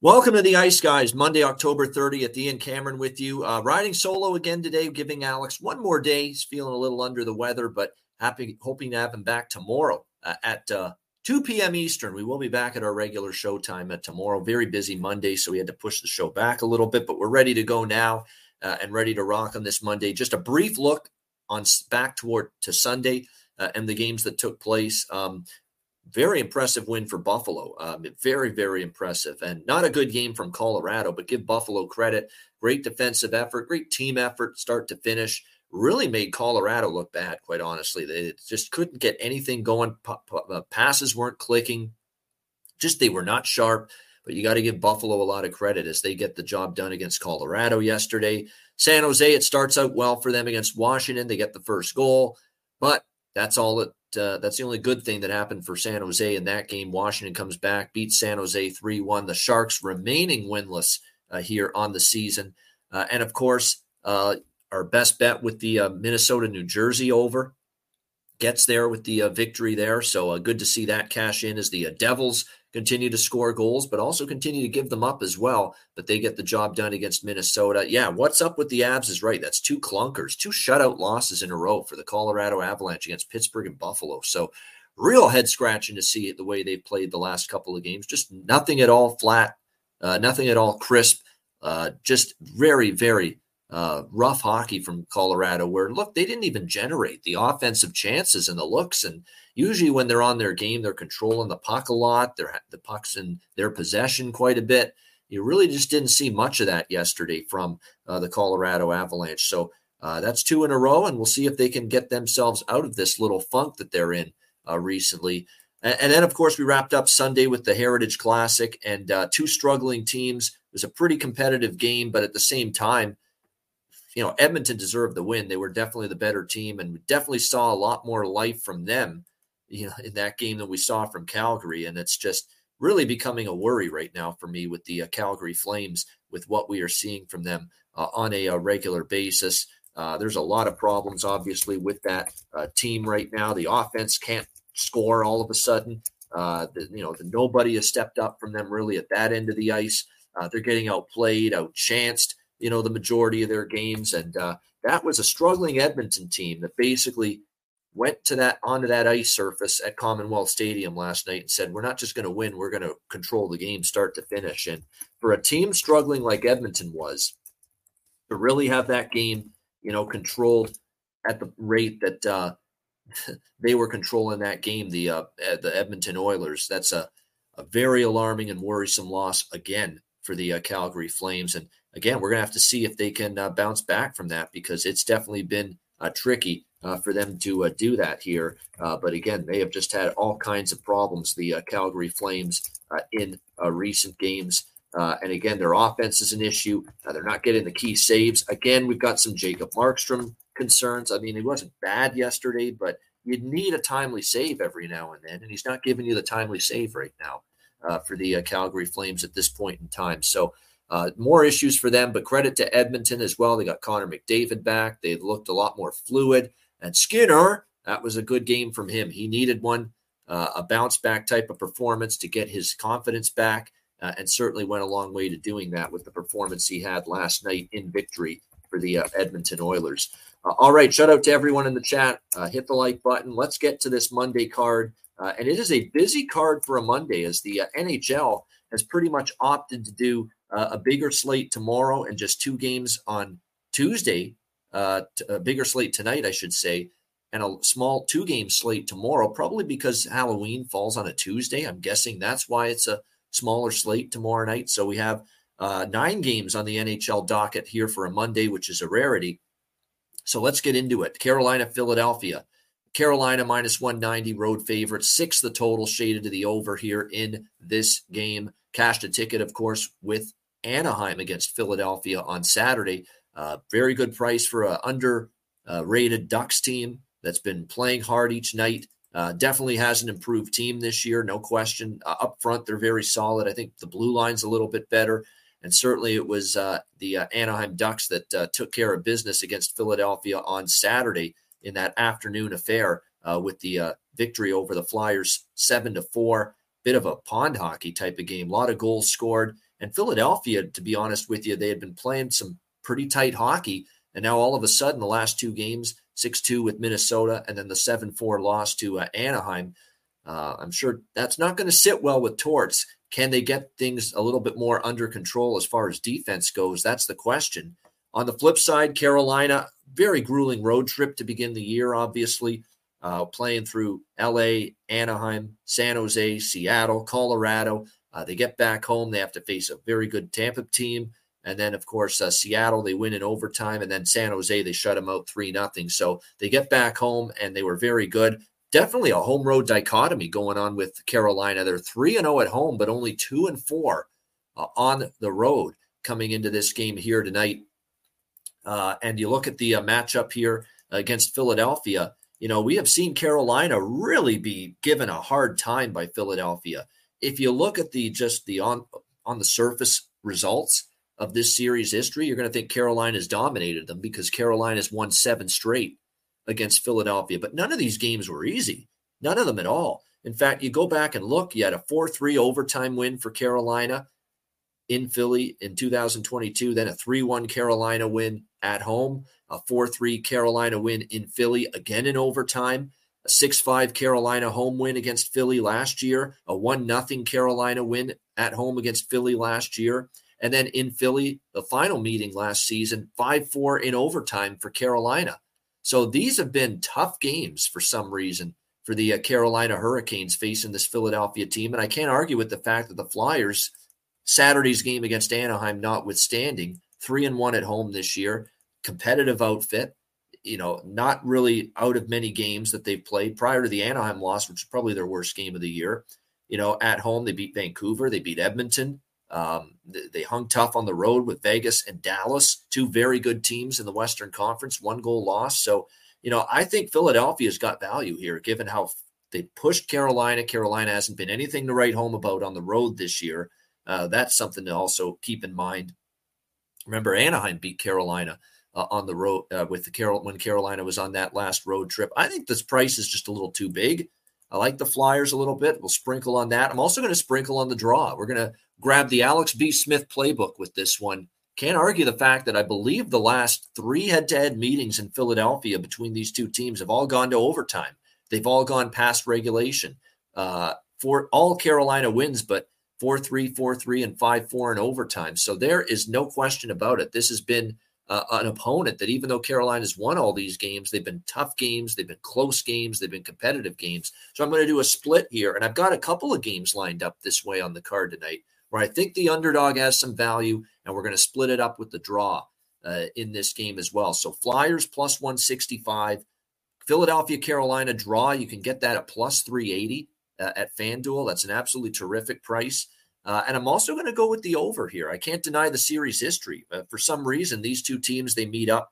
Welcome to the Ice Guys, Monday, October 30th. Ian Cameron with you. Uh, riding solo again today, giving Alex one more day. He's feeling a little under the weather, but happy, hoping to have him back tomorrow uh, at uh, 2 p.m. Eastern. We will be back at our regular show time at tomorrow. Very busy Monday, so we had to push the show back a little bit, but we're ready to go now uh, and ready to rock on this Monday. Just a brief look on back toward to Sunday uh, and the games that took place. Um, very impressive win for Buffalo. Um, very, very impressive. And not a good game from Colorado, but give Buffalo credit. Great defensive effort, great team effort, start to finish. Really made Colorado look bad, quite honestly. They just couldn't get anything going. Uh, passes weren't clicking. Just they were not sharp. But you got to give Buffalo a lot of credit as they get the job done against Colorado yesterday. San Jose, it starts out well for them against Washington. They get the first goal, but that's all it uh, that's the only good thing that happened for San Jose in that game. Washington comes back, beats San Jose 3 1. The Sharks remaining winless uh, here on the season. Uh, and of course, uh, our best bet with the uh, Minnesota New Jersey over gets there with the uh, victory there. So good to see that cash in as the Devils continue to score goals, but also continue to give them up as well. But they get the job done against Minnesota. Yeah, what's up with the Abs is right. That's two clunkers, two shutout losses in a row for the Colorado Avalanche against Pittsburgh and Buffalo. So real head scratching to see the way they've played the last couple of games. Just nothing at all flat, uh, nothing at all crisp. Uh, just very, very uh, rough hockey from Colorado, where look, they didn't even generate the offensive chances and the looks. And usually, when they're on their game, they're controlling the puck a lot. They're the pucks in their possession quite a bit. You really just didn't see much of that yesterday from uh, the Colorado Avalanche. So uh, that's two in a row, and we'll see if they can get themselves out of this little funk that they're in uh, recently. And, and, then, of course, we wrapped up Sunday with the Heritage Classic and uh, two struggling teams. It was a pretty competitive game, but at the same time, you know, Edmonton deserved the win. They were definitely the better team, and we definitely saw a lot more life from them, you know, in that game than we saw from Calgary. And it's just really becoming a worry right now for me with the uh, Calgary Flames, with what we are seeing from them uh, on a, a, uh, regular basis. Uh, there's a lot of problems, obviously, with that uh, team right now. The offense can't score all of a sudden. Uh, the, you know, the, nobody has stepped up from them really at that end of the ice. they're getting outplayed, outchanced you know, the majority of their games. And uh, that was a struggling Edmonton team that basically went to that onto that ice surface at Commonwealth Stadium last night and said, "We're not just going to win; we're going to control the game, start to finish." And for a team struggling like Edmonton was, to really have that game, you know, controlled at the rate that uh, they were controlling that game, the uh, the Edmonton Oilers, that's a a very alarming and worrisome loss again for the uh, Calgary Flames. And again, we're going to have to see if they can uh, bounce back from that because it's definitely been uh, tricky uh, for them to uh, do that here. Uh, but again, they have just had all kinds of problems, the Calgary Flames, in recent games. and again, their offense is an issue. they're not getting the key saves. Again, we've got some Jacob Markstrom concerns. I mean, he wasn't bad yesterday, but you'd need a timely save every now and then, and he's not giving you the timely save right now uh, for the uh, Calgary Flames at this point in time. So uh, more issues for them, but credit to Edmonton as well. They got Connor McDavid back. They looked a lot more fluid. And Skinner, that was a good game from him. He needed one, uh, a bounce back type of performance to get his confidence back, uh, and certainly went a long way to doing that with the performance he had last night in victory for the uh, Edmonton Oilers. all right, shout out to everyone in the chat. hit the like button. Let's get to this Monday card. Uh, and it is a busy card for a Monday as the uh, NHL has pretty much opted to do uh, a bigger slate tomorrow and just two games on Tuesday, uh, t- a bigger slate tonight, I should say, and a small two game slate tomorrow, probably because Halloween falls on a Tuesday. I'm guessing that's why it's a smaller slate tomorrow night. So we have uh, nine games on the NHL docket here for a Monday, which is a rarity. So let's get into it. Carolina, Philadelphia. Carolina minus 190 road favorite, six the total shaded to the over here in this game. Cashed a ticket, of course, with Anaheim against Philadelphia on Saturday. Uh, very good price for a underrated Ducks team that's been playing hard each night. Uh, definitely has an improved team this year, no question. Uh, up front, they're very solid. I think the blue line's a little bit better. And certainly it was uh, the uh, Anaheim Ducks that uh, took care of business against Philadelphia on Saturday in that afternoon affair uh, with the victory over the Flyers, seven to four. Bit of a pond hockey type of game. A lot of goals scored. And Philadelphia, to be honest with you, they had been playing some pretty tight hockey. And now all of a sudden, the last two games, 6 2 with Minnesota, and then the 7 4 loss to uh, Anaheim. Uh, I'm sure that's not going to sit well with Torts. Can they get things a little bit more under control as far as defense goes? That's the question. On the flip side, Carolina, very grueling road trip to begin the year, obviously, uh, playing through LA, Anaheim, San Jose, Seattle, Colorado. Uh, they get back home. They have to face a very good Tampa team. And then, of course, uh, Seattle, they win in overtime. And then San Jose, they shut them out 3 nothing. So they get back home and they were very good. Definitely a home road dichotomy going on with Carolina. They're 3 and 0 at home, but only 2 and 4 uh, on the road coming into this game here tonight. Uh, and you look at the uh, matchup here against Philadelphia. You know, we have seen Carolina really be given a hard time by Philadelphia. If you look at the just the on on the surface results, of this series history, you're going to think Carolina's dominated them because Carolina's won seven straight against Philadelphia. But none of these games were easy, none of them at all. In fact, you go back and look, you had a 4 3 overtime win for Carolina in Philly in 2022, then a 3 1 Carolina win at home, a 4 3 Carolina win in Philly, again in overtime, a 6 5 Carolina home win against Philly last year, a 1 0 Carolina win at home against Philly last year. And then in Philly, the final meeting last season, 5 4 in overtime for Carolina. So these have been tough games for some reason for the uh, Carolina Hurricanes facing this Philadelphia team. And I can't argue with the fact that the Flyers, Saturday's game against Anaheim notwithstanding, 3 and 1 at home this year, competitive outfit. You know, not really out of many games that they've played prior to the Anaheim loss, which is probably their worst game of the year. You know, at home, they beat Vancouver, they beat Edmonton, um, they hung tough on the road with Vegas and Dallas, two very good teams in the Western Conference, one goal loss. So, you know, I think Philadelphia's got value here, given how they pushed Carolina. Carolina hasn't been anything to write home about on the road this year. Uh, that's something to also keep in mind. Remember, Anaheim beat Carolina uh, on the road uh, with the Carol when Carolina was on that last road trip. I think this price is just a little too big. I like the Flyers a little bit. We'll sprinkle on that. I'm also going to sprinkle on the draw. We're going to grab the Alex P. Smith playbook with this one. Can't argue the fact that I believe the last three head to head meetings in Philadelphia between these two teams have all gone to overtime. They've all gone past regulation. Uh, for all Carolina wins, but 4 3, 4 3, and 5 4 in overtime. So there is no question about it. This has been uh, an opponent that even though Carolina's won all these games, they've been tough games, they've been close games, they've been competitive games. So I'm going to do a split here, and I've got a couple of games lined up this way on the card tonight where I think the underdog has some value, and we're going to split it up with the draw uh, in this game as well. So Flyers plus 165, Philadelphia Carolina draw. You can get that at plus 380 uh, at FanDuel. That's an absolutely terrific price. Uh, and I'm also going to go with the over here. I can't deny the series history. Uh, for some reason, these two teams they meet up.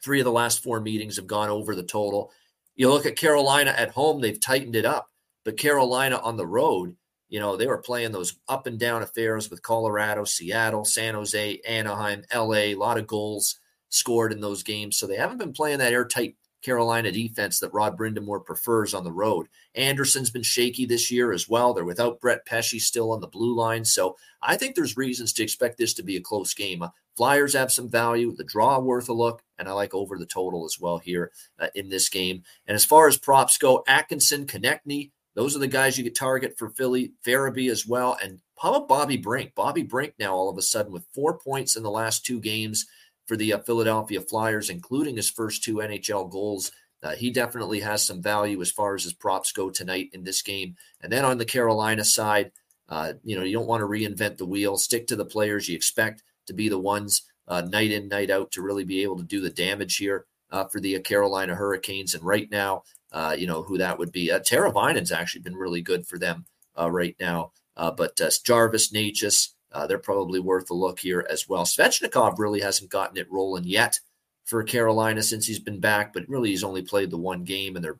Three of the last four meetings have gone over the total. You look at Carolina at home; they've tightened it up, but Carolina on the road, you know, they were playing those up and down affairs with Colorado, Seattle, San Jose, Anaheim, LA. A lot of goals scored in those games, so they haven't been playing that airtight Carolina defense that Rod Brind'Amour prefers on the road. Andersen's been shaky this year as well. They're without Brett Pesce still on the blue line. So I think there's reasons to expect this to be a close game. Uh, Flyers have some value, the draw worth a look, and I like over the total as well here uh, in this game. And as far as props go, Atkinson, Konecny, those are the guys you could target for Philly, Farabee as well. And how about Bobby Brink? Bobby Brink now all of a sudden with four points in the last two games for the uh, Philadelphia Flyers, including his first two NHL goals. Uh, he definitely has some value as far as his props go tonight in this game. And then on the Carolina side, uh, you know, you don't want to reinvent the wheel. Stick to the players you expect to be the ones uh, night in, night out to really be able to do the damage here uh, for the uh, Carolina Hurricanes. And right now, uh, you know who that would be. Uh, Teravainen's actually been really good for them right now. but Jarvis, Necas, uh, they're probably worth a look here as well. Svechnikov really hasn't gotten it rolling yet for Carolina since he's been back, but really he's only played the one game, and they're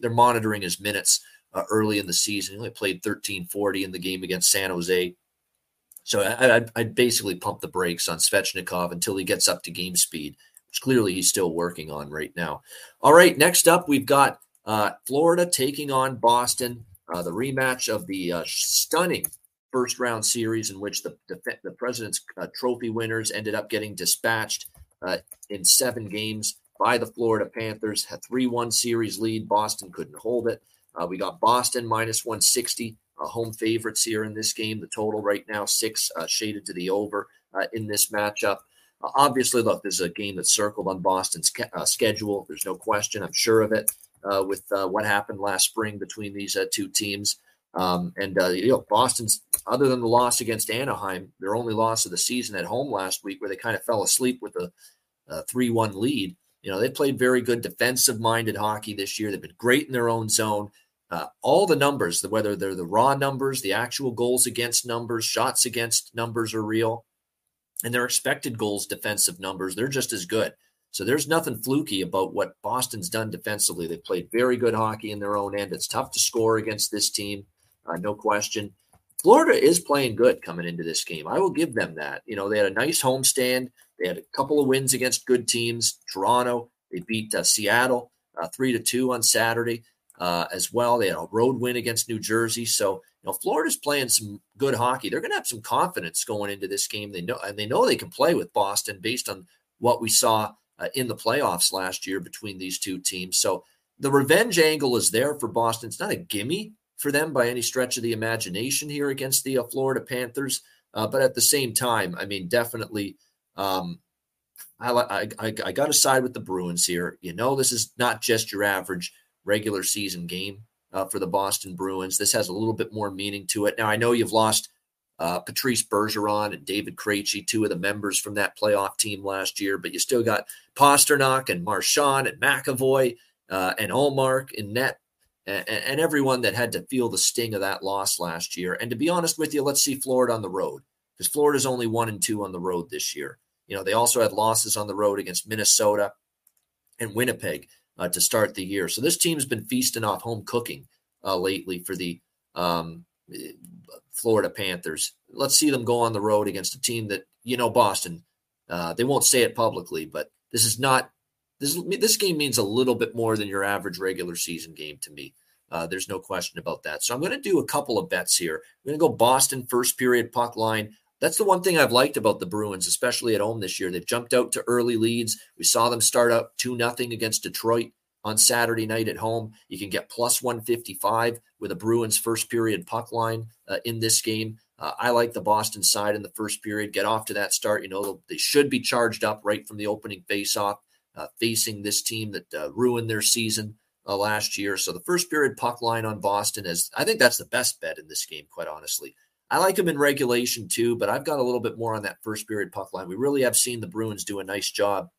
they're monitoring his minutes uh, early in the season. He only played 1340 in the game against San Jose. So I, I'd, I'd basically pump the brakes on Svechnikov until he gets up to game speed, which clearly he's still working on right now. All right, next up we've got uh, Florida taking on Boston, uh, the rematch of the uh, stunning first round series in which the the, the President's uh, Trophy winners ended up getting dispatched uh, in seven games by the Florida Panthers. A 3 1 series lead. Boston couldn't hold it. Uh, we got Boston minus 160, uh, home favorites here in this game. The total right now, six uh, shaded to the over uh, in this matchup. Uh, obviously, look, this is a game that's circled on Boston's ca- schedule. There's no question, I'm sure of it, with what happened last spring between these two teams. Um, and uh, you know, Boston's other than the loss against Anaheim, their only loss of the season at home last week, where they kind of fell asleep with a three-one lead. You know, they played very good defensive-minded hockey this year. They've been great in their own zone. Uh, all the numbers, whether they're the raw numbers, the actual goals against numbers, shots against numbers are real, and their expected goals defensive numbers, they're just as good. So there's nothing fluky about what Boston's done defensively. They've played very good hockey in their own end. It's tough to score against this team uh, no question. Florida is playing good coming into this game. I will give them that. You know, they had a nice homestand. They had a couple of wins against good teams. Toronto, they beat uh, Seattle uh, three to two on Saturday uh, as well. They had a road win against New Jersey. So, you know, Florida's playing some good hockey. They're going to have some confidence going into this game. They know and they know they can play with Boston based on what we saw uh, in the playoffs last year between these two teams. So the revenge angle is there for Boston. It's not a gimme, for them by any stretch of the imagination here against the uh, Florida Panthers. Uh, but at the same time, I mean, definitely, um, I, I, I got to side with the Bruins here. You know, this is not just your average regular season game uh, for the Boston Bruins. This has a little bit more meaning to it. Now, I know you've lost uh, Patrice Bergeron and David Krejci, two of the members from that playoff team last year, but you still got Pastrnak and Marchand and McAvoy uh, and Ullmark in net and, and everyone that had to feel the sting of that loss last year. And to be honest with you, let's see Florida on the road because Florida's only one and two on the road this year. You know, they also had losses on the road against Minnesota and Winnipeg uh, to start the year. So this team's been feasting off home cooking uh, lately for the um, Florida Panthers. Let's see them go on the road against a team that, you know, Boston, uh, they won't say it publicly, but this is not this this game means a little bit more than your average regular season game to me. Uh, there's no question about that. So I'm going to do a couple of bets here. I'm going to go Boston first period puck line. That's the one thing I've liked about the Bruins, especially at home this year. They've jumped out to early leads. We saw them start up 2 nothing against Detroit on Saturday night at home. You can get plus 155 with a Bruins first period puck line uh, in this game. Uh, I like the Boston side in the first period. Get off to that start. You know, they should be charged up right from the opening faceoff facing this team that uh, ruined their season uh, last year. So the first period puck line on Boston is, I think that's the best bet in this game, quite honestly. I like them in regulation too, but I've got a little bit more on that first period puck line. We really have seen the Bruins do a nice job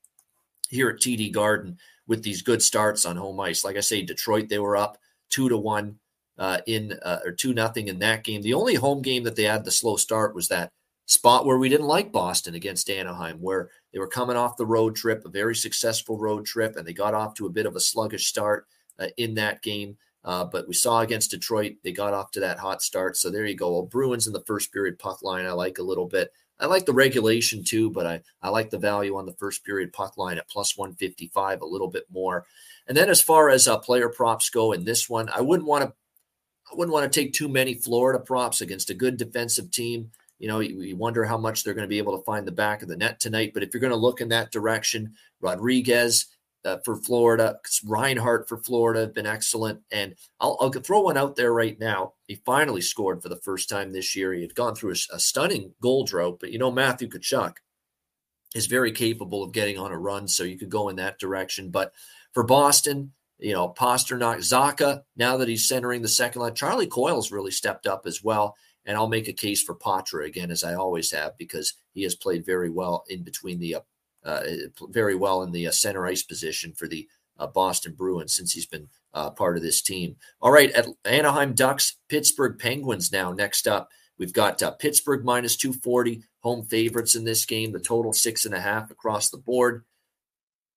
here at TD Garden with these good starts on home ice. Like I say, Detroit, they were up two to one uh, in uh, or two nothing in that game. The only home game that they had the slow start was that spot where we didn't like Boston against Anaheim, where they were coming off the road trip, a very successful road trip, and they got off to a bit of a sluggish start uh, in that game. Uh, but we saw against Detroit, they got off to that hot start. So there you go. Well, Bruins in the first period puck line, I like a little bit. I like the regulation too, but I, I like the value on the first period puck line at plus 155 a little bit more. And then as far as uh, player props go in this one, I wouldn't want to I wouldn't want to take too many Florida props against a good defensive team. You know, you, wonder how much they're going to be able to find the back of the net tonight. But if you're going to look in that direction, Rodrigues uh, for Florida, Reinhart for Florida have been excellent. And I'll, I'll, throw one out there right now. He finally scored for the first time this year. He had gone through a, a stunning goal drought, but you know, Matthew Tkachuk is very capable of getting on a run. So you could go in that direction. But for Boston, you know, Pastrnak, Zacha, now that he's centering the second line, Charlie Coyle's really stepped up as well. And I'll make a case for Poitras again, as I always have, because he has played very well in between the, uh, uh, very well in the uh, center ice position for the uh, Boston Bruins since he's been part of this team. All right, at Anaheim Ducks, Pittsburgh Penguins now next up. We've got uh, Pittsburgh minus 240, home favorites in this game, the total six and a half across the board.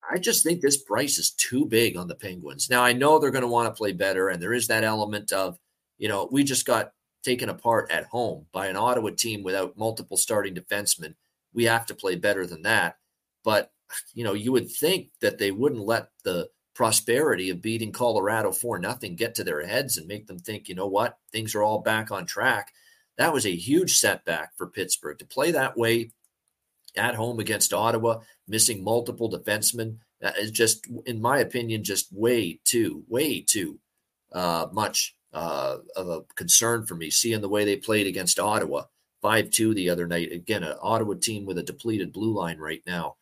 I just think this price is too big on the Penguins. Now, I know they're going to want to play better, and there is that element of, you know, we just got taken apart at home by an Ottawa team without multiple starting defensemen. We have to play better than that. But, you know, you would think that they wouldn't let the prosperity of beating Colorado 4 nothing get to their heads and make them think, you know what, things are all back on track. That was a huge setback for Pittsburgh to play that way at home against Ottawa, missing multiple defensemen. is just, in my opinion, just way too, way too uh, much uh, of a concern for me. Seeing the way they played against Ottawa, five two the other night. Again, an Ottawa team with a depleted blue line right now.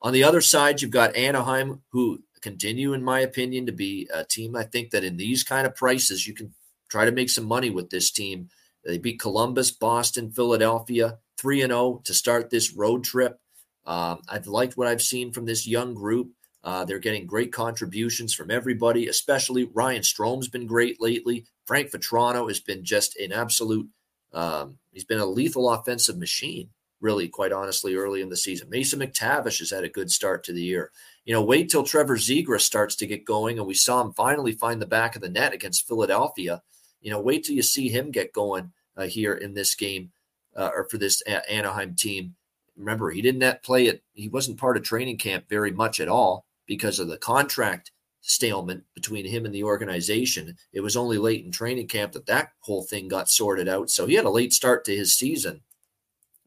On the other side, you've got Anaheim, who continue, in my opinion, to be a team. I think that in these kind of prices, you can try to make some money with this team. They beat Columbus, Boston, Philadelphia, 3 and 0 to start this road trip. Um, I've liked what I've seen from this young group. Uh, they're getting great contributions from everybody, especially Ryan Strome's been great lately. Frank Vatrano has been just an absolute, um, he's been a lethal offensive machine, really, quite honestly, early in the season. Mason McTavish has had a good start to the year you know, wait till Trevor Zegras starts to get going, and we saw him finally find the back of the net against Philadelphia. You know, wait till you see him get going uh, here in this game uh, or for this a- Anaheim team. Remember, he didn't play it. He wasn't part of training camp very much at all because of the contract stalemate between him and the organization. It was only late in training camp that that whole thing got sorted out. So he had a late start to his season,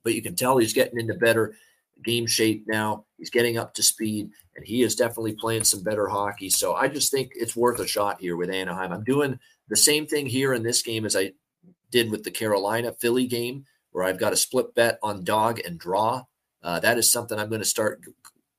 but you can tell he's getting into better game shape now. He's getting up to speed, and he is definitely playing some better hockey. So I just think it's worth a shot here with Anaheim. I'm doing the same thing here in this game as I did with the Carolina Philly game, where I've got a split bet on dog and draw. Uh, that is something I'm going to start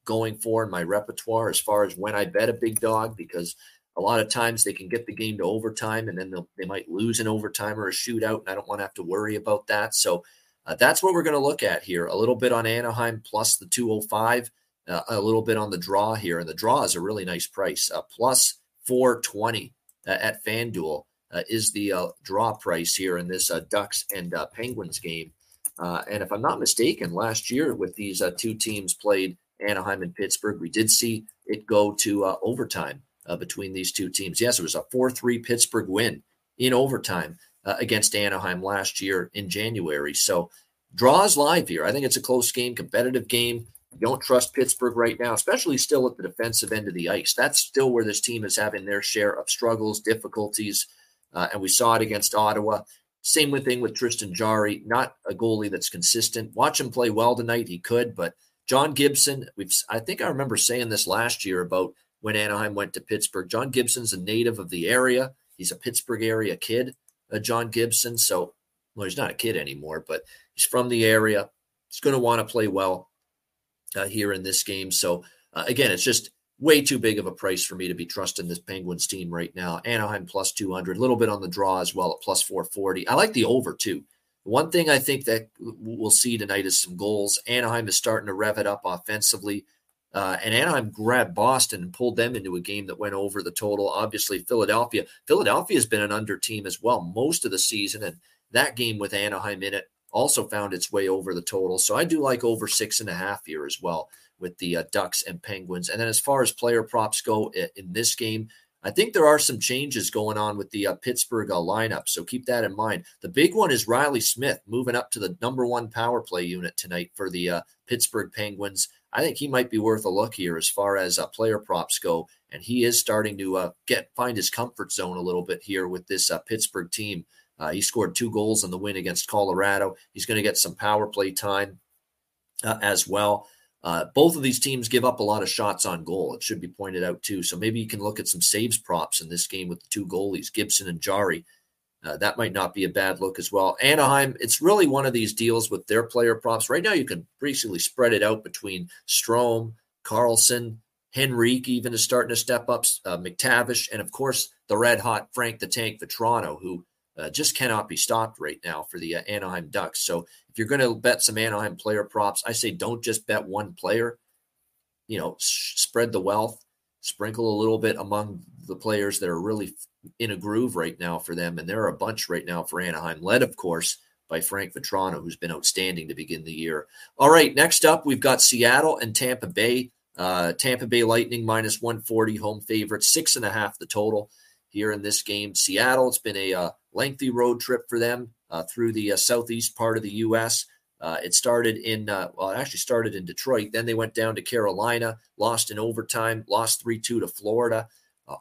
going for in my repertoire as far as when I bet a big dog, because a lot of times they can get the game to overtime and then they might lose an overtime or a shootout, and I don't want to have to worry about that. So uh, that's what we're going to look at here. A little bit on Anaheim plus the 205, uh, a little bit on the draw here. And the draw is a really nice price. Uh, plus 420 uh, at FanDuel uh, is the uh, draw price here in this Ducks and Penguins game. and if I'm not mistaken, last year with these two teams played Anaheim and Pittsburgh, we did see it go to overtime between these two teams. Yes, it was a 4 3 Pittsburgh win in overtime uh, against Anaheim last year in January. So draws live here. I think it's a close game, competitive game. don't trust Pittsburgh right now, especially still at the defensive end of the ice. That's still where this team is having their share of struggles, difficulties, uh, and we saw it against Ottawa. Same thing with Tristan Jarry, not a goalie that's consistent. Watch him play well tonight. He could, but John Gibson, we've I think I remember saying this last year about when Anaheim went to Pittsburgh. John Gibson's a native of the area. He's a Pittsburgh area kid uh, John Gibson. So, well, he's not a kid anymore, but he's from the area. He's going to want to play well uh, here in this game. So, uh, again, it's just way too big of a price for me to be trusting this Penguins team right now. Anaheim plus 200, a little bit on the draw as well at plus 440. I like the over too. One thing I think that we'll see tonight is some goals. Anaheim is starting to rev it up offensively. Uh, and Anaheim grabbed Boston and pulled them into a game that went over the total. Obviously, Philadelphia. Philadelphia has been an under team as well most of the season, and that game with Anaheim in it also found its way over the total. So I do like over six and a half here as well with the uh, Ducks and Penguins. And then as far as player props go in this game, I think there are some changes going on with the uh, Pittsburgh uh, lineup. So keep that in mind. The big one is Riley Smith moving up to the number one power play unit tonight for the uh, Pittsburgh Penguins. I think he might be worth a look here as far as uh, player props go. And he is starting to uh, get find his comfort zone a little bit here with this uh, Pittsburgh team. He scored two goals in the win against Colorado. He's going to get some power play time as well. Uh, both of these teams give up a lot of shots on goal. It should be pointed out too. So maybe you can look at some saves props in this game with the two goalies, Gibson and Jarry. Uh, that might not be a bad look as well. Anaheim, it's really one of these deals with their player props. Right now, you can basically spread it out between Strome, Carlsson, Henrique, even is starting to step up, uh, McTavish, and of course, the red hot Frank the Tank Vatrano, who uh, just cannot be stopped right now for the uh, Anaheim Ducks. So if you're going to bet some Anaheim player props, I say don't just bet one player. You know, spread the wealth, sprinkle a little bit among the players that are really in a groove right now for them. And there are a bunch right now for Anaheim, led, of course, by Frank Vatrano, who's been outstanding to begin the year. All right, next up, we've got Seattle and Tampa Bay. Uh, Tampa Bay Lightning minus 140, home favorite, six and a half the total here in this game. Seattle, it's been a uh, lengthy road trip for them uh, through the uh, southeast part of the U.S. Uh, it started in, uh, well, it actually started in Detroit. Then they went down to Carolina, lost in overtime, lost 3 2 to Florida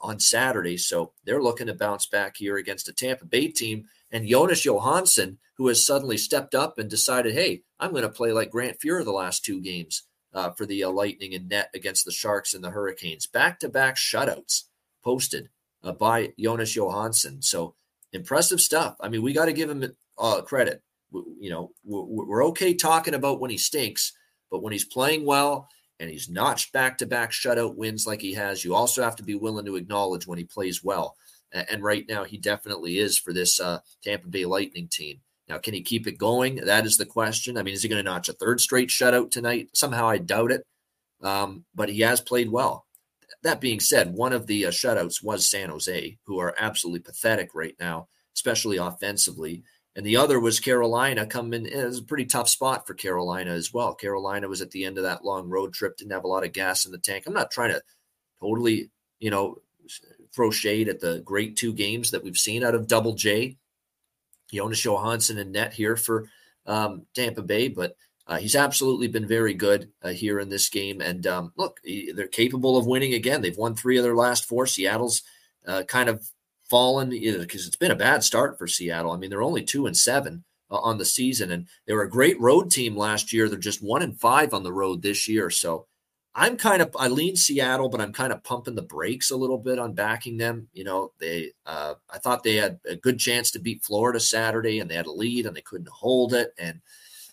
on Saturday. So they're looking to bounce back here against a Tampa Bay team. And Jonas Johansson, who has suddenly stepped up and decided, hey, I'm going to play like Grant Fuhr the last two games uh, for the uh, Lightning and net against the Sharks and the Hurricanes. Back to back shutouts posted uh, by Jonas Johansson. So impressive stuff. I mean, we got to give him uh, credit. We, you know, we're, we're okay talking about when he stinks, but when he's playing well and he's notched back to back shutout wins like he has, you also have to be willing to acknowledge when he plays well. And right now, he definitely is for this uh, Tampa Bay Lightning team. Now, can he keep it going? That is the question. I mean, is he going to notch a third straight shutout tonight? Somehow I doubt it. Um, but he has played well. That being said, one of the uh, shutouts was San Jose, who are absolutely pathetic right now, especially offensively. And the other was Carolina coming. It was a pretty tough spot for Carolina as well. Carolina was at the end of that long road trip, didn't have a lot of gas in the tank. I'm not trying to totally, you know, throw shade at the great two games that we've seen out of Double J. Jonas Johansson and net here for um, Tampa Bay, but uh, he's absolutely been very good uh, here in this game. And um, look, they're capable of winning again. They've won three of their last four. Seattle's uh, kind of fallen because it's been a bad start for Seattle. I mean, they're only two and seven uh, on the season, and they were a great road team last year. They're just one and five on the road this year. So I'm kind of I lean Seattle, but I'm kind of pumping the brakes a little bit on backing them. You know, they uh, I thought they had a good chance to beat Florida Saturday, and they had a lead and they couldn't hold it, and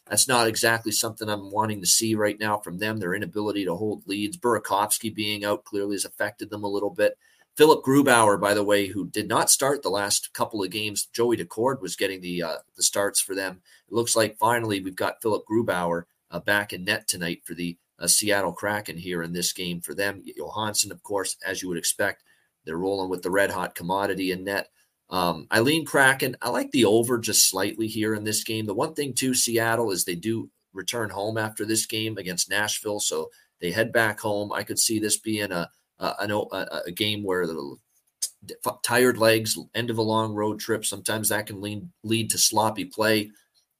that's not exactly something I'm wanting to see right now from them. Their inability to hold leads, Burakovsky being out clearly has affected them a little bit. Philip Grubauer, by the way, who did not start the last couple of games, Joey Daccord was getting the uh, the starts for them. It looks like finally we've got Philip Grubauer uh, back in net tonight for the a Seattle Kraken here in this game for them. Johansson, of course, as you would expect, they're rolling with the red hot commodity in net. Um, Eileen Kraken, I like the over just slightly here in this game. The one thing to Seattle is they do return home after this game against Nashville, so they head back home. I could see this being a a, a, a game where the tired legs, end of a long road trip. Sometimes that can lead lead to sloppy play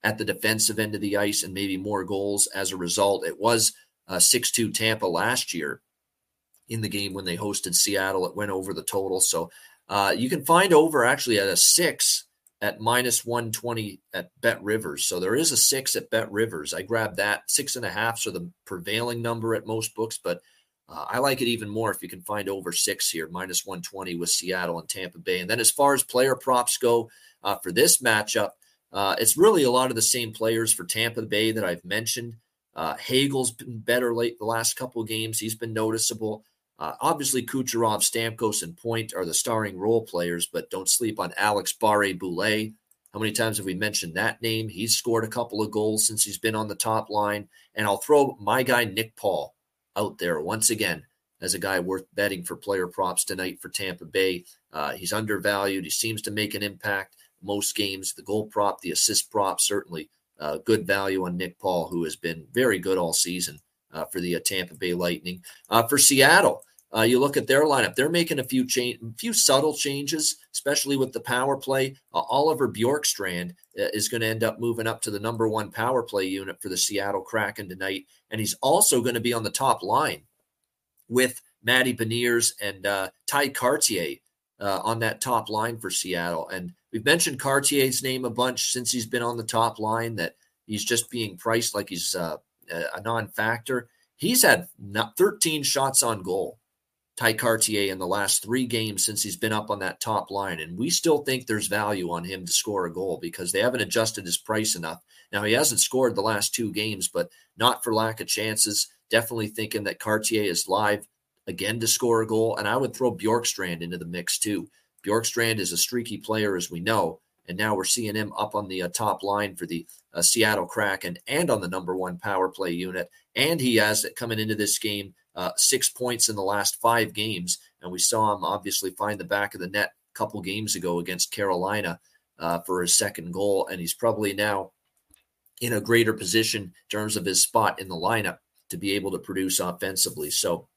at the defensive end of the ice and maybe more goals as a result. It was uh, 6 2 Tampa last year in the game when they hosted Seattle. It went over the total. So uh, you can find over actually at a six at minus 120 at Bet Rivers. So there is a six at Bet Rivers. I grabbed that. Six and a half, so the prevailing number at most books, but uh, I like it even more if you can find over six here, minus 120 with Seattle and Tampa Bay. And then as far as player props go uh, for this matchup, uh, it's really a lot of the same players for Tampa Bay that I've mentioned. Uh, Hagel's been better late the last couple games. He's been noticeable. Uh, obviously, Kucherov, Stamkos, and Point are the starring role players, but don't sleep on Alex Barré-Boulet. How many times have we mentioned that name? He's scored a couple of goals since he's been on the top line. And I'll throw my guy, Nick Paul, out there once again as a guy worth betting for player props tonight for Tampa Bay. Uh, he's undervalued. He seems to make an impact most games. The goal prop, the assist prop, certainly uh, good value on Nick Paul, who has been very good all season uh, for the uh, Tampa Bay Lightning. Uh, for Seattle, uh, you look at their lineup; they're making a few change, few subtle changes, especially with the power play. Uh, Oliver Bjorkstrand is going to end up moving up to the number one power play unit for the Seattle Kraken tonight, and he's also going to be on the top line with Matty Beniers and Tye Kartye on that top line for Seattle. And We've mentioned Kartye's name a bunch since he's been on the top line, that he's just being priced like he's uh, a non factor. He's had 13 shots on goal, Tye Kartye, in the last three games since he's been up on that top line. And we still think there's value on him to score a goal because they haven't adjusted his price enough. Now, he hasn't scored the last two games, but not for lack of chances. Definitely thinking that Kartye is live again to score a goal. And I would throw Bjorkstrand into the mix too. Bjorkstrand is a streaky player, as we know, and now we're seeing him up on the uh, top line for the uh, Seattle Kraken and on the number one power play unit. And he has it coming into this game uh, six points in the last five games, and we saw him obviously find the back of the net a couple games ago against Carolina. uh, for his second goal, and he's probably now in a greater position in terms of his spot in the lineup to be able to produce offensively. So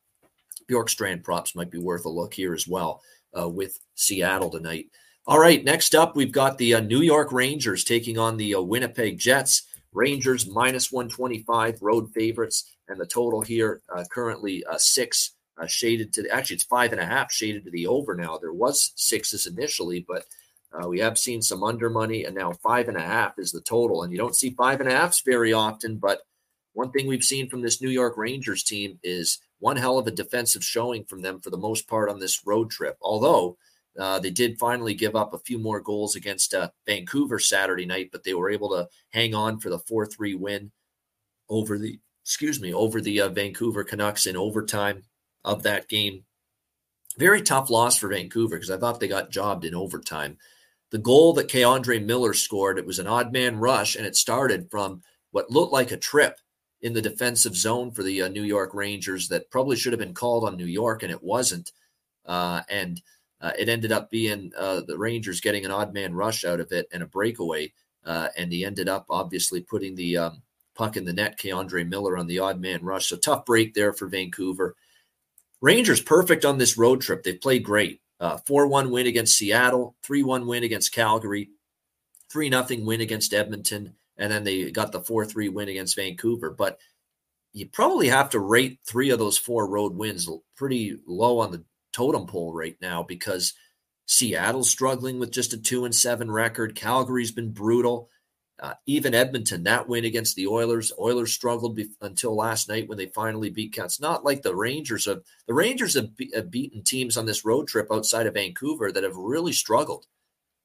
Bjorkstrand props might be worth a look here as well uh, with Seattle tonight. All right, next up, we've got the uh, New York Rangers taking on the uh, Winnipeg Jets. Rangers minus 125 road favorites, and the total here uh, currently uh, six uh, shaded to the, actually it's five and a half shaded to the over now. There was sixes initially, but uh, we have seen some under money, and now five and a half is the total. And you don't see five and a halfs very often, but one thing we've seen from this New York Rangers team is one hell of a defensive showing from them for the most part on this road trip. Although uh, they did finally give up a few more goals against uh, Vancouver Saturday night, but they were able to hang on for the 4 3 win over the, excuse me, over the uh, Vancouver Canucks in overtime of that game. Very tough loss for Vancouver because I thought they got jobbed in overtime. The goal that K'Andre Miller scored, it was an odd man rush, and it started from what looked like a trip in the defensive zone for the uh, New York Rangers that probably should have been called on New York, and it wasn't. Uh, and uh, it ended up being uh, the Rangers getting an odd man rush out of it and a breakaway. Uh, and he ended up obviously putting the um, puck in the net, K'Andre Miller on the odd man rush. So tough break there for Vancouver. Rangers perfect on this road trip. They've played great. Uh, 4 1 win against Seattle, 3 1 win against Calgary, 3 0 win against Edmonton, and then they got the 4 3 win against Vancouver. But you probably have to rate three of those four road wins pretty low on the totem pole right now because Seattle's struggling with just a 2 and 7 record. Calgary's been brutal. Uh, even Edmonton, that win against the Oilers, Oilers struggled be- until last night when they finally beat. It's not like the Rangers have. The Rangers have, be- have beaten teams on this road trip outside of Vancouver that have really struggled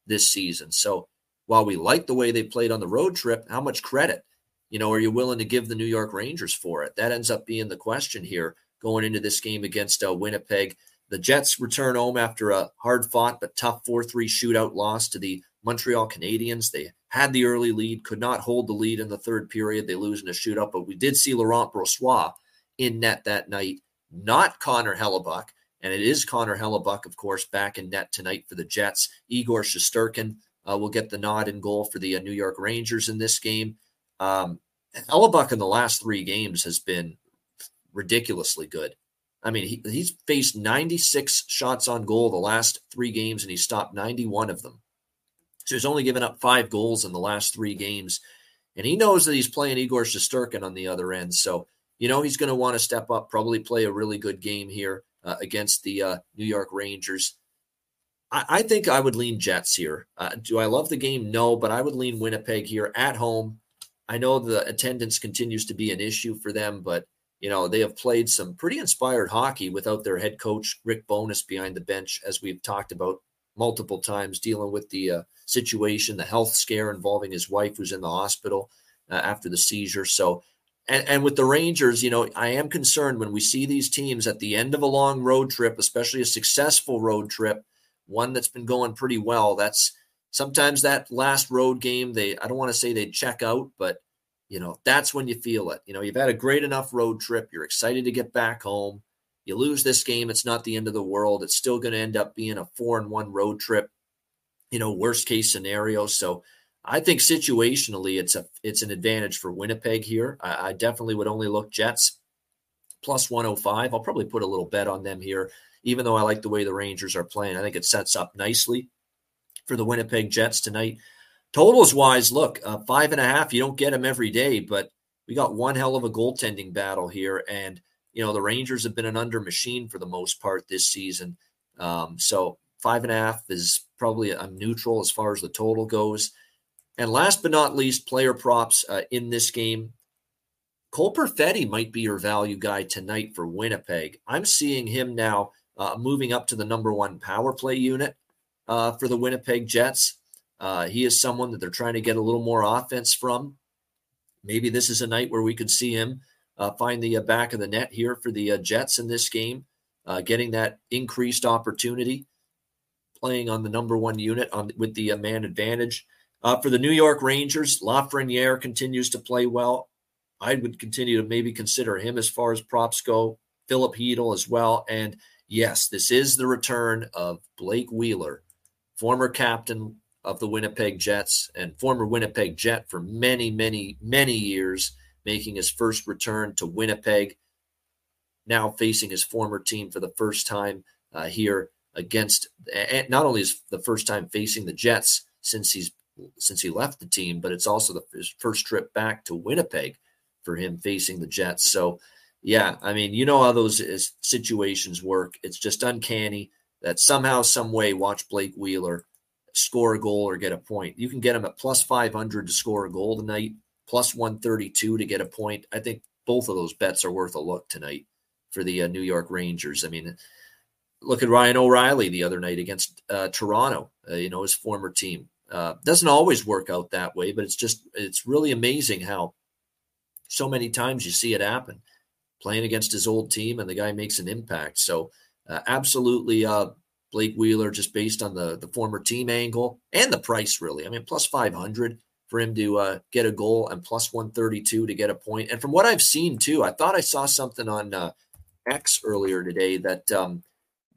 this season. So while we like the way they played on the road trip, how much credit, you know, are you willing to give the New York Rangers for it? That ends up being the question here going into this game against uh, Winnipeg. The Jets return home after a hard fought but tough 4 3 shootout loss to the Montreal Canadiens. They had the early lead, could not hold the lead in the third period. They lose in a shootout, but we did see Laurent Brossoit in net that night, not Connor Hellebuyck. And it is Connor Hellebuyck, of course, back in net tonight for the Jets. Igor Shesterkin uh, will get the nod in goal for the uh, New York Rangers in this game. Um, Hellebuyck in the last three games has been ridiculously good. I mean, he, he's faced 96 shots on goal the last three games, and he stopped 91 of them. So he's only given up five goals in the last three games. And he knows that he's playing Igor Shesterkin on the other end. So, you know, he's going to want to step up, probably play a really good game here uh, against the uh, New York Rangers. I, I, think I would lean Jets here. Uh, do I love the game? No, but I would lean Winnipeg here at home. I know the attendance continues to be an issue for them, but, you know, they have played some pretty inspired hockey without their head coach, Rick Bowness, behind the bench, as we've talked about multiple times, dealing with the uh, situation, the health scare involving his wife who's in the hospital uh, after the seizure. So, and, and with the Rangers, you know, I am concerned when we see these teams at the end of a long road trip, especially a successful road trip, one that's been going pretty well. That's sometimes that last road game, they, I don't want to say they check out, but you know, that's when you feel it. You know, you've had a great enough road trip. You're excited to get back home. You lose this game, it's not the end of the world. It's still going to end up being a four and one road trip you know, worst case scenario. So I think situationally, it's a it's an advantage for Winnipeg here. I, I definitely would only look Jets plus 105. I'll probably put a little bet on them here, even though I like the way the Rangers are playing. I think it sets up nicely for the Winnipeg Jets tonight. Totals wise, look, uh, five and a half. You don't get them every day, but we got one hell of a goaltending battle here, and you know the Rangers have been an under machine for the most part this season. Um, so Five and a half is probably I'm neutral as far as the total goes. And last but not least, player props uh, in this game. Cole Perfetti might be your value guy tonight for Winnipeg. I'm seeing him now uh, moving up to the number one power play unit uh, for the Winnipeg Jets. Uh, he is someone that they're trying to get a little more offense from. Maybe this is a night where we could see him uh, find the uh, back of the net here for the Jets in this game, getting that increased opportunity playing on the number one unit on with the uh, man advantage. Uh, for the New York Rangers, Lafreniere continues to play well. I would continue to maybe consider him as far as props go. Philip Chytil as well. And yes, this is the return of Blake Wheeler, former captain of the Winnipeg Jets and former Winnipeg Jet for many, many, many years, making his first return to Winnipeg. Now facing his former team for the first time uh, here against, not only is the first time facing the Jets since he's since he left the team, but it's also the, his first trip back to Winnipeg for him facing the Jets. So, yeah, I mean, you know how those is, situations work. It's just uncanny that somehow, some way, watch Blake Wheeler score a goal or get a point. You can get them at plus 500 to score a goal tonight, plus 132 to get a point. I think both of those bets are worth a look tonight for the uh, New York Rangers. I mean, look at Ryan O'Reilly the other night against uh, Toronto, uh, you know, his former team. Uh, doesn't always work out that way, but it's just, it's really amazing how so many times you see it happen playing against his old team and the guy makes an impact. So, uh, absolutely uh, Blake Wheeler just based on the the former team angle and the price really. I mean plus 500 for him to uh, get a goal and plus 132 to get a point. And from what I've seen too, I thought I saw something on uh, X earlier today that um,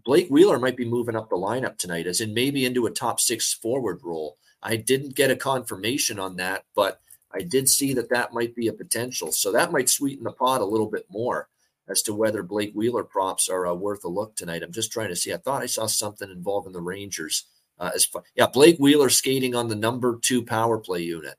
Blake Wheeler might be moving up the lineup tonight, as in maybe into a top six forward role. I didn't get a confirmation on that, but I did see that that might be a potential. So that might sweeten the pot a little bit more as to whether Blake Wheeler props are uh, worth a look tonight. I'm just trying to see. I thought I saw something involving the Rangers. Uh, as far, yeah, Blake Wheeler skating on the number two power play unit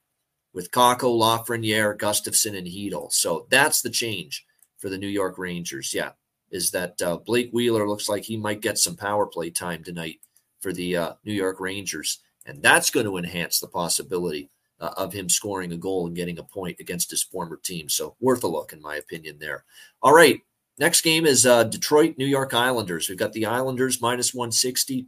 with Kakko, Lafreniere, Gustafsson, and Chytil. So that's the change for the New York Rangers. Yeah, is that uh, Blake Wheeler looks like he might get some power play time tonight for the uh, New York Rangers, and that's going to enhance the possibility uh, of him scoring a goal and getting a point against his former team. So worth a look, in my opinion, there. All right. Next game is uh, Detroit, New York Islanders. We've got the Islanders minus 160.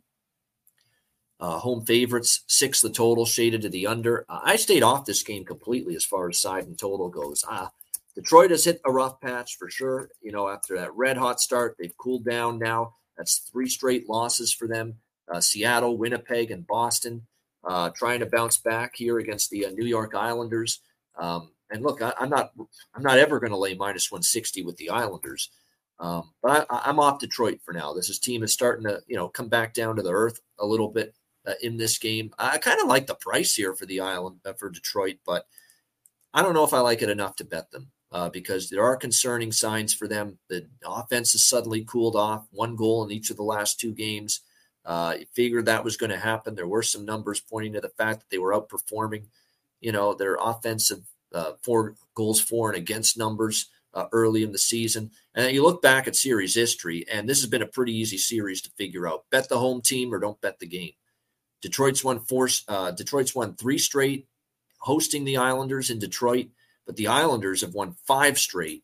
Uh, home favorites, six the total, shaded to the under. Uh, I stayed off this game completely as far as side and total goes. Uh, Detroit has hit a rough patch for sure. You know, after that red hot start, they've cooled down now. That's three straight losses for them. Uh, Seattle, Winnipeg, and Boston uh, trying to bounce back here against the uh, New York Islanders. Um, and look, I, am not I'm not ever going to lay minus 160 with the Islanders, um, but I, am off Detroit for now. This is team is starting to you know come back down to the earth a little bit uh, in this game. I kind of like the price here for the island uh, for Detroit, but I don't know if I like it enough to bet them. Uh, because there are concerning signs for them. The offense has suddenly cooled off, one goal in each of the last two games. Uh, figured that was going to happen. There were some numbers pointing to the fact that they were outperforming, you know, their offensive uh, four goals for and against numbers uh, early in the season. And you look back at series history, and this has been a pretty easy series to figure out. Bet the home team or don't bet the game. Detroit's won four. Uh, Detroit's won three straight hosting the Islanders in Detroit, but the Islanders have won five straight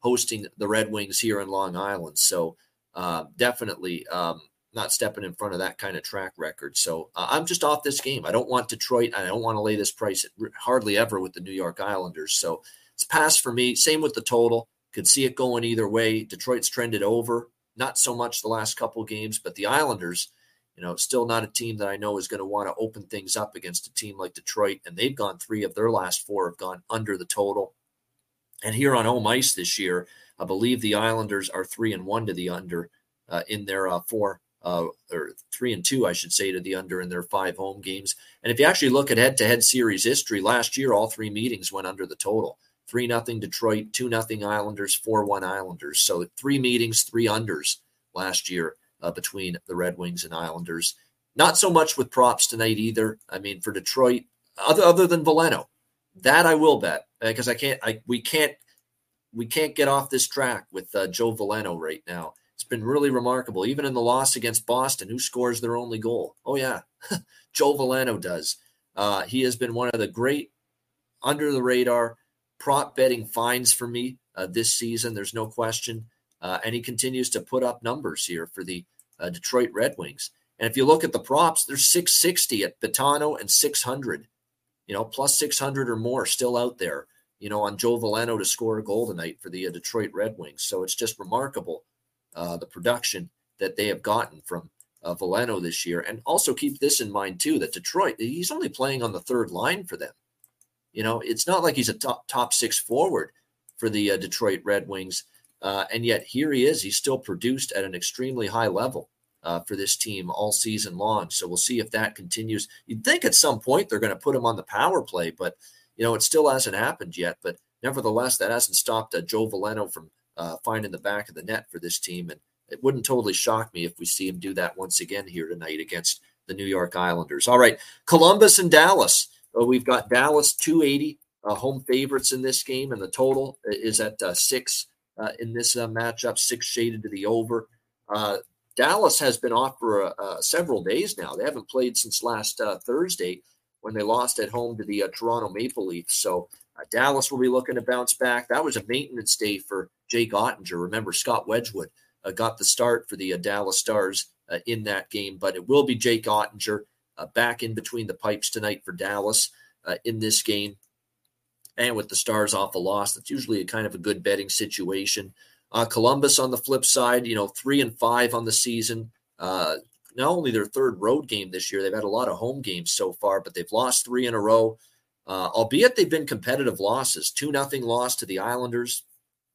hosting the Red Wings here in Long Island. So uh, definitely. Um, not stepping in front of that kind of track record. So uh, I'm just off this game. I don't want Detroit. I don't want to lay this price hardly ever with the New York Islanders. So it's pass for me. Same with the total. Could see it going either way. Detroit's trended over, not so much the last couple games, but the Islanders, you know, still not a team that I know is going to want to open things up against a team like Detroit. And they've gone three of their last four have gone under the total. And here on home ice this year, I believe the Islanders are three and one to the under uh, in their uh, four uh, or three and two, I should say, to the under in their five home games. And if you actually look at head to head series history, last year all three meetings went under the total. Three nothing Detroit, two nothing Islanders, four one Islanders. So three meetings, three unders last year uh, between the Red Wings and Islanders. Not so much with props tonight either. I mean, for Detroit, other other than Veleno, that I will bet because I can't. I we can't we can't get off this track with uh, Joe Veleno right now. It's been really remarkable. Even in the loss against Boston, who scores their only goal? Oh, yeah, Joe Veleno does. Uh, he has been one of the great under the radar prop betting finds for me uh, this season. There's no question. Uh, and he continues to put up numbers here for the uh, Detroit Red Wings. And if you look at the props, there's 660 at Betano and 600, you know, plus 600 or more still out there, you know, on Joe Veleno to score a goal tonight for the uh, Detroit Red Wings. So it's just remarkable uh, the production that they have gotten from uh, Veleno this year. And also keep this in mind, too, that Detroit, he's only playing on the third line for them. You know, it's not like he's a top, top six forward for the uh, Detroit Red Wings. Uh, and yet here he is. He's still produced at an extremely high level uh, for this team all season long. So we'll see if that continues. You'd think at some point they're going to put him on the power play, but you know it still hasn't happened yet. But nevertheless, that hasn't stopped uh, Joe Veleno from uh, finding the back of the net for this team, and it wouldn't totally shock me if we see him do that once again here tonight against the New York Islanders. All right, Columbus and Dallas. Uh, we've got Dallas 280 uh, home favorites in this game, and the total is at uh, six uh, in this uh, matchup, six shaded to the over. Dallas has been off for several days now. They haven't played since last Thursday when they lost at home to the Toronto Maple Leafs. So Uh, Dallas will be looking to bounce back. That was a maintenance day for Jake Oettinger. Remember, Scott Wedgewood uh, got the start for the uh, Dallas Stars in that game, but it will be Jake Oettinger back in between the pipes tonight for Dallas in this game and with the Stars off a loss, that's usually a kind of a good betting situation. Uh, Columbus on the flip side, you know, three and five on the season. Uh, not only their third road game this year, they've had a lot of home games so far, but they've lost three in a row. Uh, albeit they've been competitive losses. Two nothing loss to the Islanders,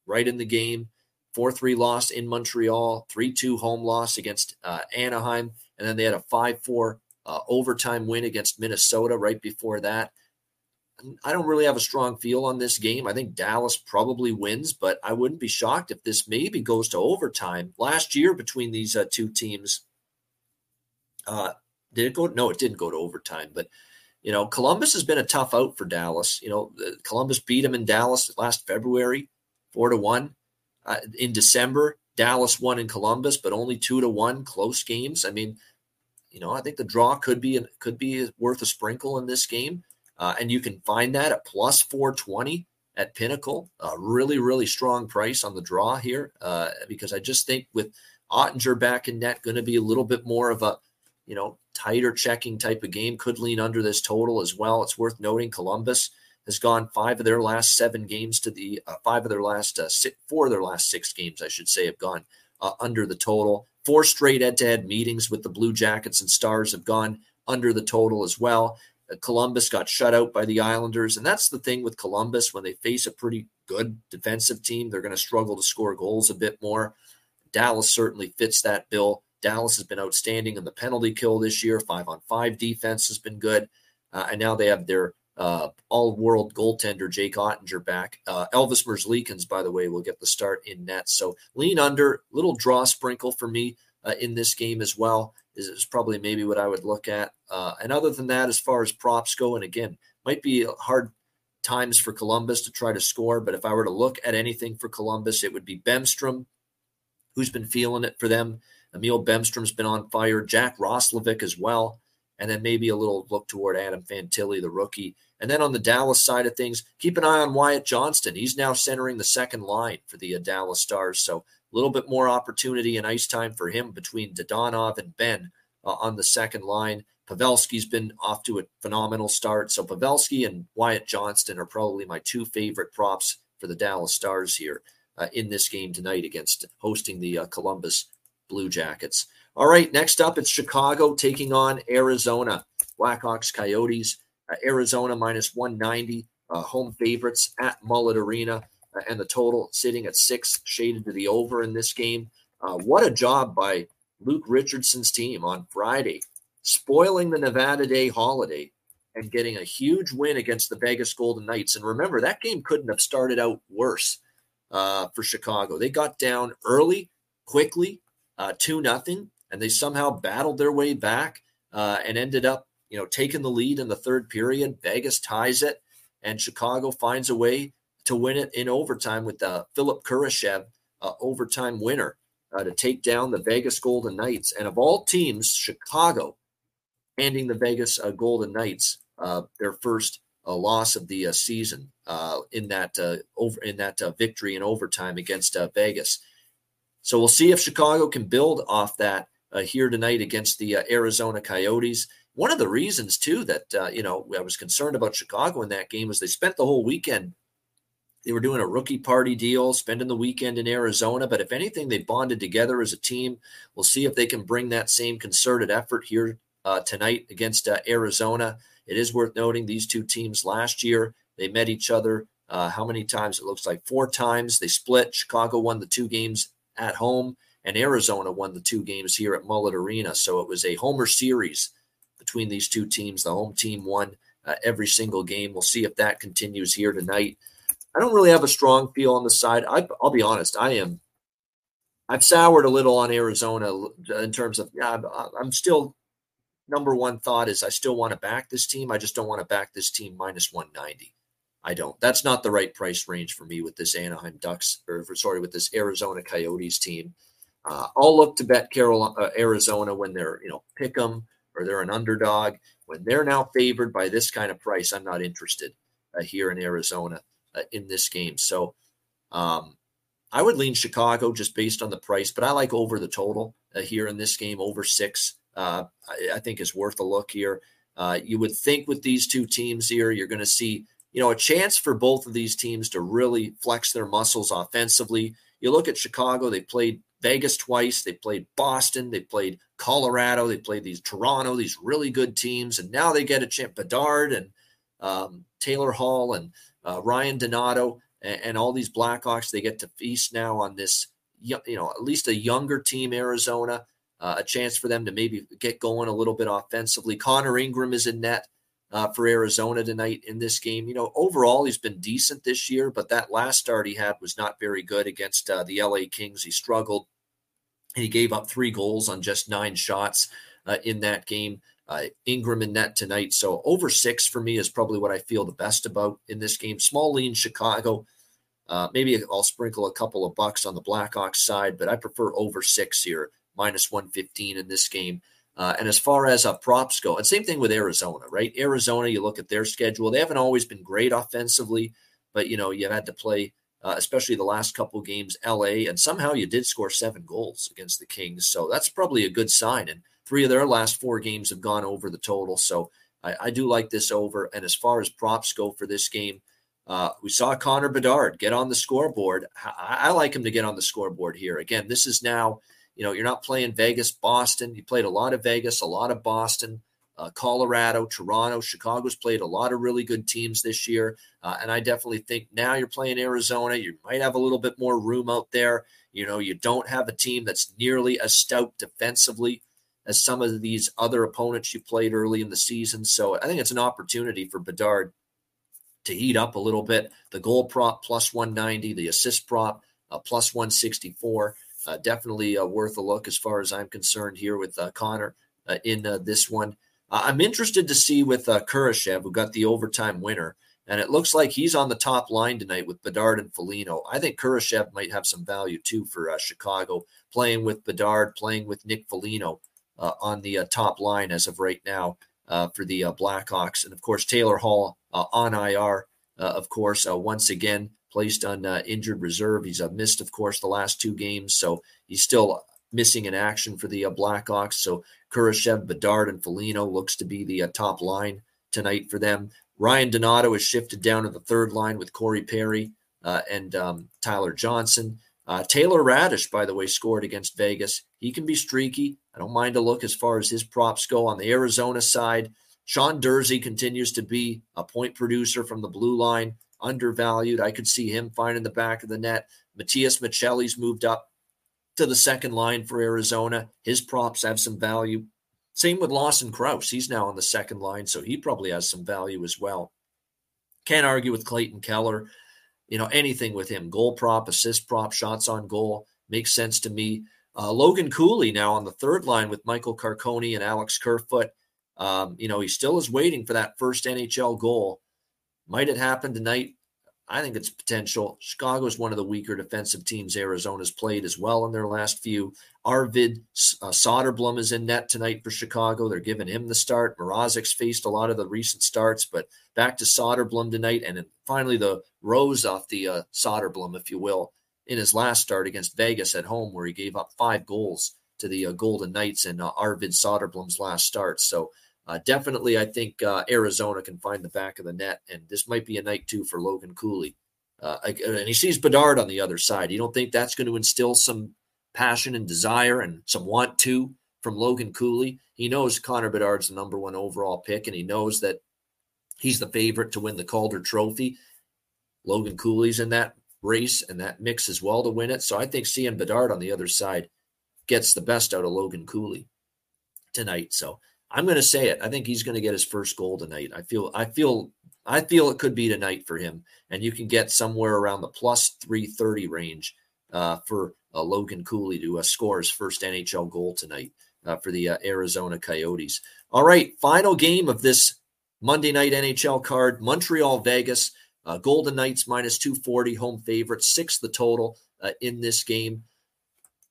right in the game. Four three loss in Montreal. Three two home loss against uh, Anaheim, and then they had a five four uh, overtime win against Minnesota right before that. I don't really have a strong feel on this game. I think Dallas probably wins, but I wouldn't be shocked if this maybe goes to overtime. Last year between these uh, two teams, uh, did it go? No, it didn't go to overtime. But you know, Columbus has been a tough out for Dallas. You know, Columbus beat them in Dallas last February, four to one. Uh, in December, Dallas won in Columbus, but only two to one, close games. I mean, you know, I think the draw could be could be worth a sprinkle in this game. Uh, and you can find that at plus 420 at Pinnacle. A really, really strong price on the draw here uh, because I just think with Oettinger back in net, going to be a little bit more of a, you know, tighter checking type of game. Could lean under this total as well. It's worth noting Columbus has gone five of their last seven games to the uh, five of their last uh, six, four of their last six games, I should say, have gone uh, under the total. Four straight head-to-head meetings with the Blue Jackets and Stars have gone under the total as well. Columbus got shut out by the Islanders. And that's the thing with Columbus when they face a pretty good defensive team, they're going to struggle to score goals a bit more. Dallas certainly fits that bill. Dallas has been outstanding in the penalty kill this year. Five on five defense has been good. Uh, and now they have their uh, all world goaltender, Jake Oettinger, back. Uh, Elvis Merzlikins, by the way, will get the start in net. So lean under, little draw sprinkle for me uh, in this game as well is, is probably maybe what I would look at. Uh, and other than that, as far as props go, and again, might be hard times for Columbus to try to score. But if I were to look at anything for Columbus, it would be Bemstrom, who's been feeling it for them. Emil Bemstrom's been on fire. Jack Roslovic as well. And then maybe a little look toward Adam Fantilli, the rookie. And then on the Dallas side of things, keep an eye on Wyatt Johnston. He's now centering the second line for the uh, Dallas Stars. So a little bit more opportunity and ice time for him between Dadonov and Benn uh, on the second line. Pavelski's been off to a phenomenal start. So Pavelski and Wyatt Johnston are probably my two favorite props for the Dallas Stars here uh, in this game tonight against hosting the uh, Columbus Blue Jackets. All right, next up it's Chicago taking on Arizona. Blackhawks Coyotes. Uh, Arizona minus 190, uh, home favorites at Mullet Arena and the total sitting at six, shaded to the over in this game. Uh, what a job by Luke Richardson's team on Friday, spoiling the Nevada Day holiday and getting a huge win against the Vegas Golden Knights. And remember, that game couldn't have started out worse uh, for Chicago. They got down early, quickly, uh, two nothing, and they somehow battled their way back uh, and ended up, you know, taking the lead in the third period. Vegas ties it, and Chicago finds a way to win it in overtime with uh, Philipp Kurashev, uh, overtime winner, uh, to take down the Vegas Golden Knights. And of all teams, Chicago handing the Vegas uh, Golden Knights uh, their first uh, loss of the season in that over in that victory in overtime against Vegas. So we'll see if Chicago can build off that here tonight against the Arizona Coyotes. One of the reasons too that you know I was concerned about Chicago in that game was they spent the whole weekend they were doing a rookie party deal, spending the weekend in Arizona. But if anything, they bonded together as a team. We'll see if they can bring that same concerted effort here uh, tonight against uh, Arizona. It is worth noting these two teams last year, they met each other uh, how many times? It looks like four times. They split. Chicago won the two games at home, and Arizona won the two games here at Mullet Arena. So it was a homer series between these two teams. The home team won uh, every single game. We'll see if that continues here tonight. I don't really have a strong feel on the side. I, will be honest. I am. I've soured a little on Arizona in terms of. Yeah, I'm still. Number one thought is I still want to back this team. I just don't want to back this team minus 190. I don't. That's not the right price range for me with this Anaheim Ducks, or for, sorry, with this Arizona Coyotes team. Uh, I'll look to bet Carolina, uh, Arizona when they're you know pick them or they're an underdog. When they're now favored by this kind of price, I'm not interested uh, here in Arizona uh, in this game. So um, I would lean Chicago just based on the price, but I like over the total uh, here in this game, over six. Uh, I, I, think is worth a look here. You would think with these two teams here, you're going to see you know a chance for both of these teams to really flex their muscles offensively. You look at Chicago; they played Vegas twice. They played Boston. They played Colorado. They played these Toronto, these really good teams. And now they get a chance. Bedard and um, Taylor Hall and uh, Ryan Donato and, and, all these Blackhawks. They get to feast now on this, you know, at least a younger team, Arizona. Uh, a chance for them to maybe get going a little bit offensively. Connor Ingram is in net uh, for Arizona tonight in this game. You know, overall, he's been decent this year, but that last start he had was not very good against uh, the LA Kings. He struggled. He gave up three goals on just nine shots uh, in that game. Uh, Ingram in net tonight. So over six for me is probably what I feel the best about in this game. Small lean Chicago. Uh, maybe I'll sprinkle a couple of bucks on the Blackhawks side, but I prefer over six here, minus 115 in this game. Uh, and as far as uh, props go, and same thing with Arizona, right? Arizona, you look at their schedule; they haven't always been great offensively, but you know you've had to play, uh, especially the last couple games, L.A. and somehow you did score seven goals against the Kings, so that's probably a good sign. And three of their last four games have gone over the total, so I, I do like this over. And as far as props go for this game, uh, we saw Connor Bedard get on the scoreboard. I, I like him to get on the scoreboard here. Again, this is now you know, you're not playing Vegas, Boston. You played a lot of Vegas, a lot of Boston, uh, Colorado, Toronto, Chicago's played a lot of really good teams this year. Uh, and I definitely think now you're playing Arizona. You might have a little bit more room out there. You know, you don't have a team that's nearly as stout defensively as some of these other opponents you played early in the season. So I think it's an opportunity for Bedard to heat up a little bit. The goal prop plus 190, the assist prop uh, plus 164 uh, definitely uh, worth a look as far as I'm concerned here with uh, Connor uh, in uh, this one. Uh, I'm interested to see with uh, Kurashev, who got the overtime winner, and it looks like he's on the top line tonight with Bedard and Foligno. I think Kurashev might have some value too for Chicago, playing with Bedard, playing with Nick Foligno on the top line as of right now for the Blackhawks, and of course Taylor Hall on IR. of course, once again, placed on uh, injured reserve. He's uh, missed, of course, the last two games, so he's still missing in action for the uh, Blackhawks. So Kurashev, Bedard, and Foligno looks to be the uh, top line tonight for them. Ryan Donato is shifted down to the third line with Corey Perry uh, and um, Tyler Johnson. Uh, Taylor Raddysh, by the way, scored against Vegas. He can be streaky. I don't mind a look as far as his props go. On the Arizona side, Sean Durzi continues to be a point producer from the blue line undervalued. I could see him finding the back of the net. Matias Maccelli's moved up to the second line for Arizona. His props have some value. Same with Lawson Crouse. He's now on the second line, so he probably has some value as well. Can't argue with Clayton Keller. You know, anything with him. Goal prop, assist prop, shots on goal makes sense to me. Uh, Logan Cooley now on the third line with Michael Carcone and Alex Kerfoot. Um, you know, he still is waiting for that first NHL goal. Might it happen tonight? I think it's potential. Chicago is one of the weaker defensive teams Arizona's played as well in their last few. Arvid uh, Soderblom is in net tonight for Chicago. They're giving him the start. Mrazek's faced a lot of the recent starts, but back to Soderblom tonight. And then finally, the rose off the uh, Soderblom, if you will, in his last start against Vegas at home, where he gave up five goals to the uh, Golden Knights in uh, Arvid Soderblom's last start. So uh, definitely, I think uh, Arizona can find the back of the net, and this might be a night too for Logan Cooley. Uh, and he sees Bedard on the other side. You don't think that's going to instill some passion and desire and some want to from Logan Cooley? He knows Connor Bedard's the number one overall pick, and he knows that he's the favorite to win the Calder Trophy. Logan Cooley's in that race and that mix as well to win it. So I think seeing Bedard on the other side gets the best out of Logan Cooley tonight. So I'm going to say it. I think he's going to get his first goal tonight. I feel I feel I feel it could be tonight for him, and you can get somewhere around the plus 330 range uh, for uh, Logan Cooley to uh, score his first NHL goal tonight uh, for the uh, Arizona Coyotes. All right, final game of this Monday night NHL card: Montreal Vegas. Uh, Golden Knights minus 240, home favorite, six the total in this game.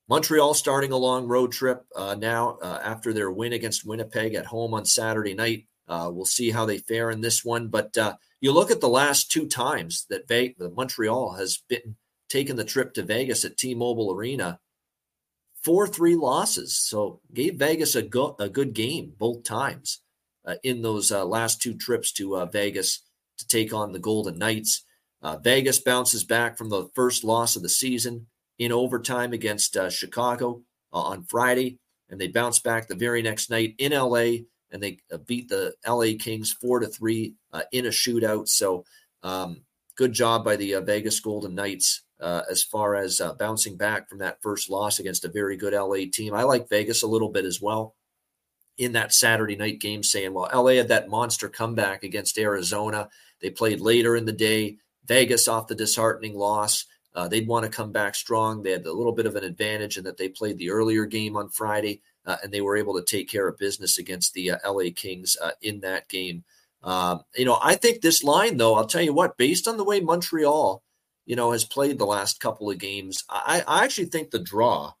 Montreal starting a long road trip now after their win against Winnipeg at home on Saturday night. Uh, we'll see how they fare in this one. But uh, you look at the last two times that Ve- Montreal has been taking the trip to Vegas at T-Mobile Arena, four three losses. So gave Vegas a, go- a good game both times uh, in those uh, last two trips to uh, Vegas to take on the Golden Knights. Uh, Vegas bounces back from the first loss of the season in overtime against Chicago on Friday, and they bounce back the very next night in LA and they uh, beat the LA Kings four to three uh, in a shootout. So um, good job by the uh, Vegas Golden Knights uh, as far as uh, bouncing back from that first loss against a very good LA team. I like Vegas a little bit as well in that Saturday night game, saying, well, LA had that monster comeback against Arizona. They played later in the day. Vegas off the disheartening loss. Uh, they'd want to come back strong. They had a little bit of an advantage in that they played the earlier game on Friday uh, and they were able to take care of business against the uh, LA Kings uh, in that game. Um, you know, I think this line, though, I'll tell you what, based on the way Montreal, you know, has played the last couple of games, I, I actually think the draw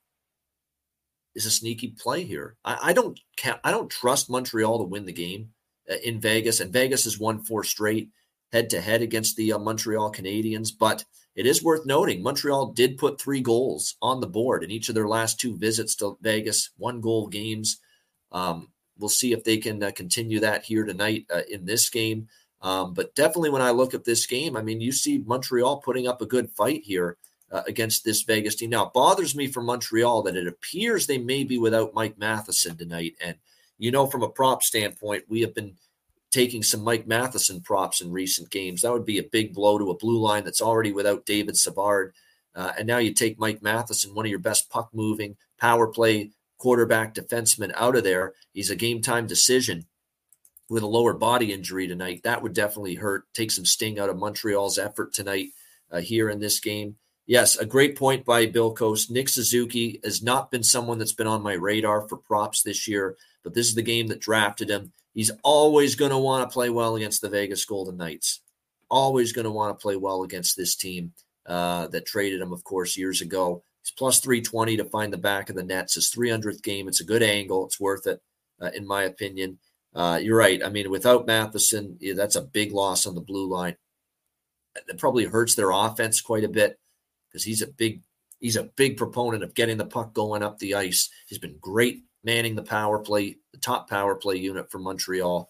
is a sneaky play here. I, I don't, I don't trust Montreal to win the game uh, in Vegas, and Vegas has won four straight head to head against the uh, Montreal Canadiens, but it is worth noting Montreal did put three goals on the board in each of their last two visits to Vegas, one goal games. Um, we'll see if they can uh, continue that here tonight uh, in this game. Um, but definitely, when I look at this game, I mean, you see Montreal putting up a good fight here uh, against this Vegas team. Now, it bothers me for Montreal that it appears they may be without Mike Matheson tonight. And, you know, from a prop standpoint, we have been taking some Mike Matheson props in recent games. That would be a big blow to a blue line that's already without David Savard. Uh, and now you take Mike Matheson, one of your best puck moving power play quarterback defenseman, out of there. He's a game time decision with a lower body injury tonight. That would definitely hurt, take some sting out of Montreal's effort tonight uh, here in this game. Yes, a great point by Bill Coast. Nick Suzuki has not been someone that's been on my radar for props this year, but this is the game that drafted him. He's always going to want to play well against the Vegas Golden Knights. Always going to want to play well against this team uh, that traded him, of course, years ago. He's plus 320 to find the back of the net. It's his 300th game. It's a good angle. It's worth it, uh, in my opinion. Uh, you're right. I mean, without Matheson, yeah, that's a big loss on the blue line. It probably hurts their offense quite a bit because he's a big he's a big proponent of getting the puck going up the ice. He's been great manning the power play, the top power play unit for Montreal.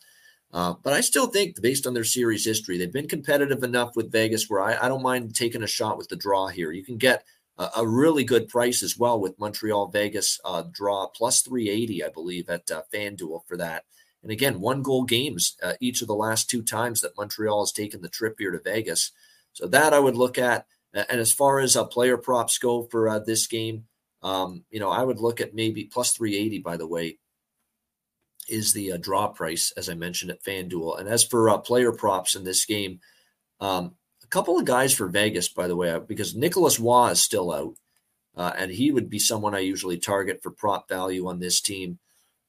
Uh, but I still think, based on their series history, they've been competitive enough with Vegas where I, I don't mind taking a shot with the draw here. You can get a, a really good price as well with Montreal Vegas uh, draw plus 380, I believe, at uh, FanDuel for that. And again, one goal games uh, each of the last two times that Montreal has taken the trip here to Vegas. So that I would look at. And as far as uh, player props go for uh, this game, um, you know, I would look at maybe plus 380, by the way, is the uh, draw price, as I mentioned at FanDuel. And as for uh, player props in this game, um, a couple of guys for Vegas, by the way, uh, because Nicholas Roy is still out, uh, and he would be someone I usually target for prop value on this team.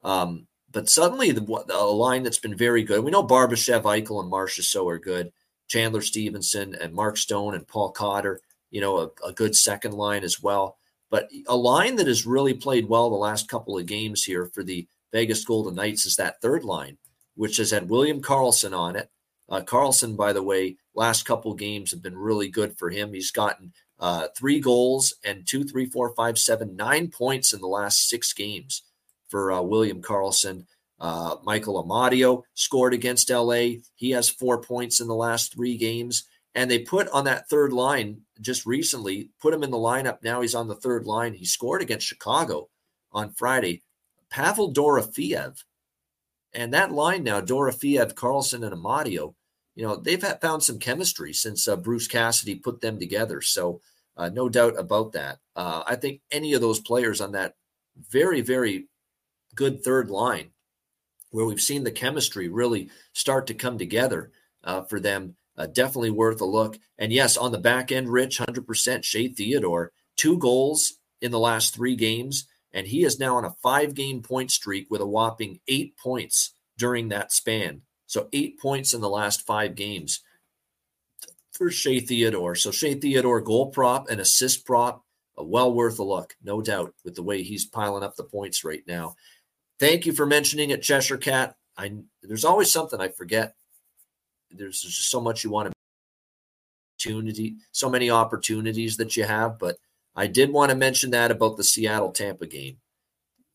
Um, but suddenly, the, line that's been very good. We know Barbashev, Eichel, and Marchessault are good. Chandler Stephenson and Mark Stone and Paul Cotter, you know, a, a good second line as well. But a line that has really played well the last couple of games here for the Vegas Golden Knights is that third line, which has had William Karlsson on it. Uh, Karlsson, by the way, last couple games have been really good for him. He's gotten uh, three goals and two, three, four, five, seven, nine points in the last six games for uh, William Karlsson. Uh, Michael Amadio scored against LA. He has four points in the last three games. And they put on that third line just recently, put him in the lineup. Now he's on the third line. He scored against Chicago on Friday. Pavel Dorofeyev. And that line now, Dorofeyev, Karlsson, and Amadio, you know, they've found some chemistry since uh, Bruce Cassidy put them together. So, uh, no doubt about that. Uh, I think any of those players on that very, very good third line where we've seen the chemistry really start to come together uh, for them. Uh, definitely worth a look. And yes, on the back end, Rich, 100% Shea Theodore, two goals in the last three games. And he is now on a five game point streak with a whopping eight points during that span. So eight points in the last five games for Shea Theodore. So Shea Theodore, goal prop and assist prop, well worth a look, no doubt, with the way he's piling up the points right now. Thank you for mentioning it, Cheshire Cat. I there's always something I forget. There's, just so much you want to opportunity, so many opportunities that you have, but I did want to mention that about the Seattle Tampa game.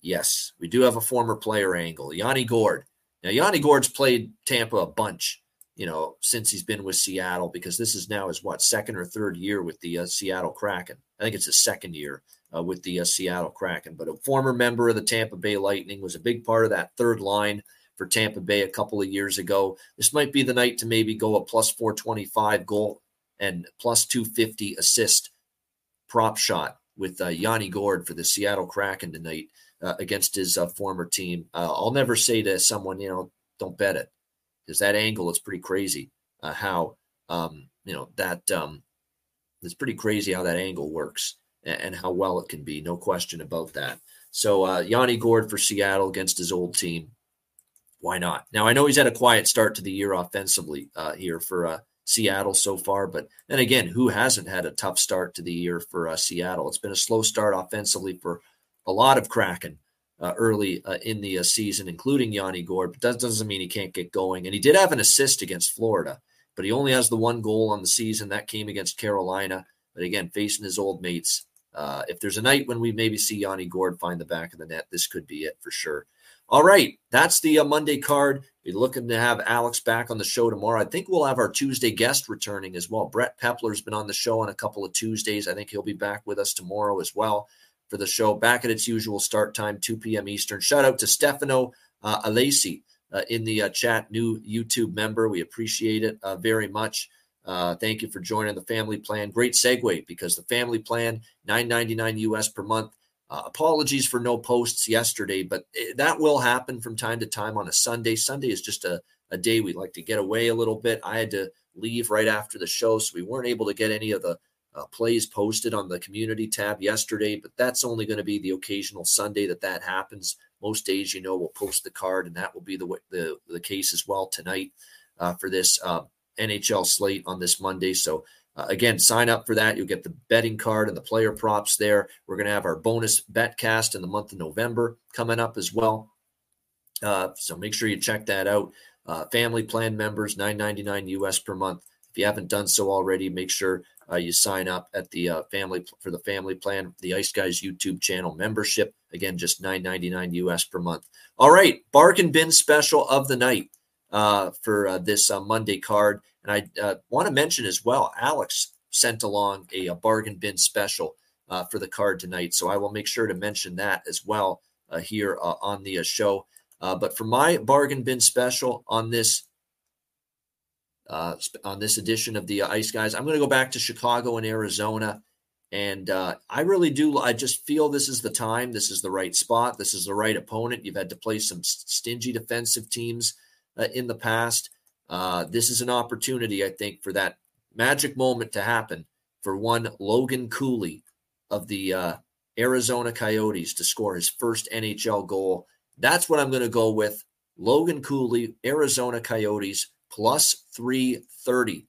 Yes, we do have a former player angle, Yanni Gourde. Now, Yanni Gourde's played Tampa a bunch, you know, since he's been with Seattle because this is now his what second or third year with the uh, Seattle Kraken. I think it's his second year uh, with the uh, Seattle Kraken. But a former member of the Tampa Bay Lightning was a big part of that third line for Tampa Bay a couple of years ago. This might be the night to maybe go a plus 425 goal and plus 250 assist prop shot with uh, Yanni Gourde for the Seattle Kraken tonight uh, against his uh, former team. Uh, I'll never say to someone, you know, don't bet it because that angle is pretty crazy. Uh, how um, you know that um, it's pretty crazy how that angle works and, and, how well it can be. No question about that. So uh, Yanni Gourde for Seattle against his old team. Why not? Now I know he's had a quiet start to the year offensively uh, here for uh, Seattle so far, but then again, who hasn't had a tough start to the year for uh, Seattle? It's been a slow start offensively for a lot of Kraken uh, early uh, in the uh, season, including Yanni Gourde. But that doesn't mean he can't get going. And he did have an assist against Florida, but he only has the one goal on the season. That came against Carolina. But again, facing his old mates. If there's a night when we maybe see Yanni Gourde find the back of the net, this could be it for sure. All right, that's the uh, Monday card. We're looking to have Alex back on the show tomorrow. I think we'll have our Tuesday guest returning as well. Brett Pepler's been on the show on a couple of Tuesdays. I think he'll be back with us tomorrow as well for the show back at its usual start time, 2 p.m. Eastern. Shout out to Stefano uh, uh, in the uh, chat, new YouTube member. We appreciate it uh, very much. Uh, thank you for joining the family plan. Great segue because the family plan, 9.99 US per month. Uh, apologies for no posts yesterday, but it, that will happen from time to time on a Sunday. Sunday is just a, a day we like to get away a little bit. I had to leave right after the show, so we weren't able to get any of the uh, plays posted on the community tab yesterday, but that's only going to be the occasional Sunday that that happens. Most days, you know, we'll post the card, and that will be the the, the case as well tonight uh, for this uh, NHL slate on this Monday. So. Uh, again, sign up for that. You'll get the betting card and the player props there. We're going to have our bonus bet cast in the month of November coming up as well. Uh, so make sure you check that out. Uh, family plan members, nine ninety nine US per month. If you haven't done so already, make sure uh, you sign up at the uh, family for the family plan, the Ice Guys YouTube channel membership. Again, just nine ninety nine US per month. All right, bark and bin special of the night for uh, this uh, Monday card, and I uh, want to mention as well. Alex sent along a, a bargain bin special for the card tonight, so I will make sure to mention that as well here on the show. but for my bargain bin special on this uh, on this edition of the uh, Ice Guys. I'm going to go back to Chicago and Arizona. And uh, I really do. I just feel this is the time. This is the right spot. This is the right opponent. You've had to play some stingy defensive teams uh, in the past. Uh, this is an opportunity, I think, for that magic moment to happen for one Logan Cooley of the uh, Arizona Coyotes to score his first NHL goal. That's what I'm going to go with. Logan Cooley, Arizona Coyotes, plus 330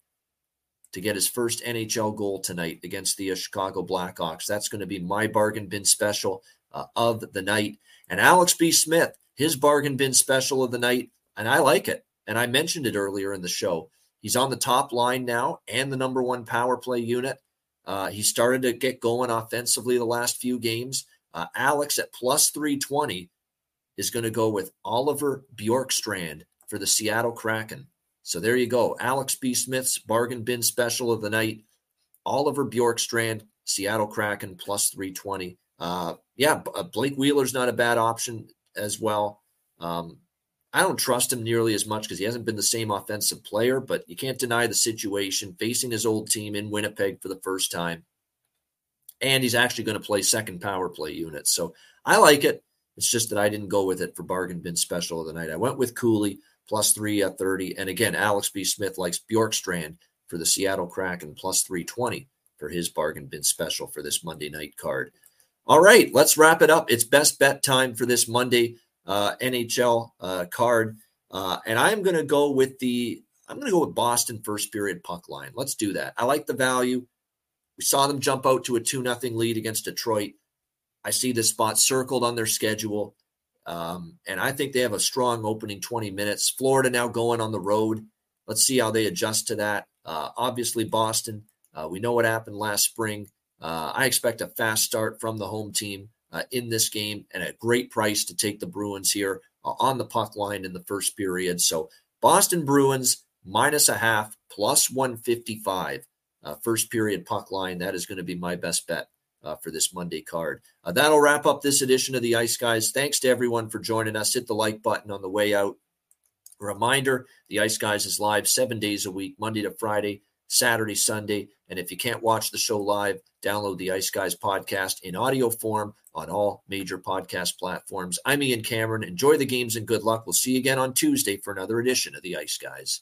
to get his first NHL goal tonight against the uh, Chicago Blackhawks. That's going to be my bargain bin special uh, of the night. And Alex P. Smith, his bargain bin special of the night, and I like it. And I mentioned it earlier in the show. He's on the top line now and the number one power play unit. Uh, he started to get going offensively the last few games. Uh, Alex at plus 320 is going to go with Oliver Bjorkstrand for the Seattle Kraken. So there you go. Alex P. Smith's bargain bin special of the night. Oliver Bjorkstrand, Seattle Kraken plus 320. Uh, yeah, uh, Blake Wheeler's not a bad option as well. Um, I don't trust him nearly as much because he hasn't been the same offensive player, but you can't deny the situation facing his old team in Winnipeg for the first time. and he's actually going to play second power play unit. So I like it. It's just that I didn't go with it for bargain bin special of the night. I went with Cooley plus three at 30. And again, Alex P. Smith likes Bjorkstrand for the Seattle Kraken plus 320 for his bargain bin special for this Monday night card. All right, let's wrap it up. It's best bet time for this Monday uh, NHL uh, card. Uh, and I'm going to go with the I'm going to go with Boston first period puck line. Let's do that. I like the value. We saw them jump out to a 2 nothing lead against Detroit. I see this spot circled on their schedule. Um, and I think they have a strong opening 20 minutes. Florida now going on the road. Let's see how they adjust to that. Uh, obviously, Boston, uh, we know what happened last spring. Uh, I expect a fast start from the home team uh, in this game and a great price to take the Bruins here uh, on the puck line in the first period. So, Boston Bruins minus a half plus 155 uh, first period puck line. That is going to be my best bet uh, for this Monday card. Uh, that'll wrap up this edition of the Ice Guys. Thanks to everyone for joining us. Hit the like button on the way out. Reminder the Ice Guys is live seven days a week, Monday to Friday, Saturday, Sunday. And if you can't watch the show live, download the Ice Guys podcast in audio form on all major podcast platforms. I'm Ian Cameron. Enjoy the games and good luck. We'll see you again on Tuesday for another edition of the Ice Guys.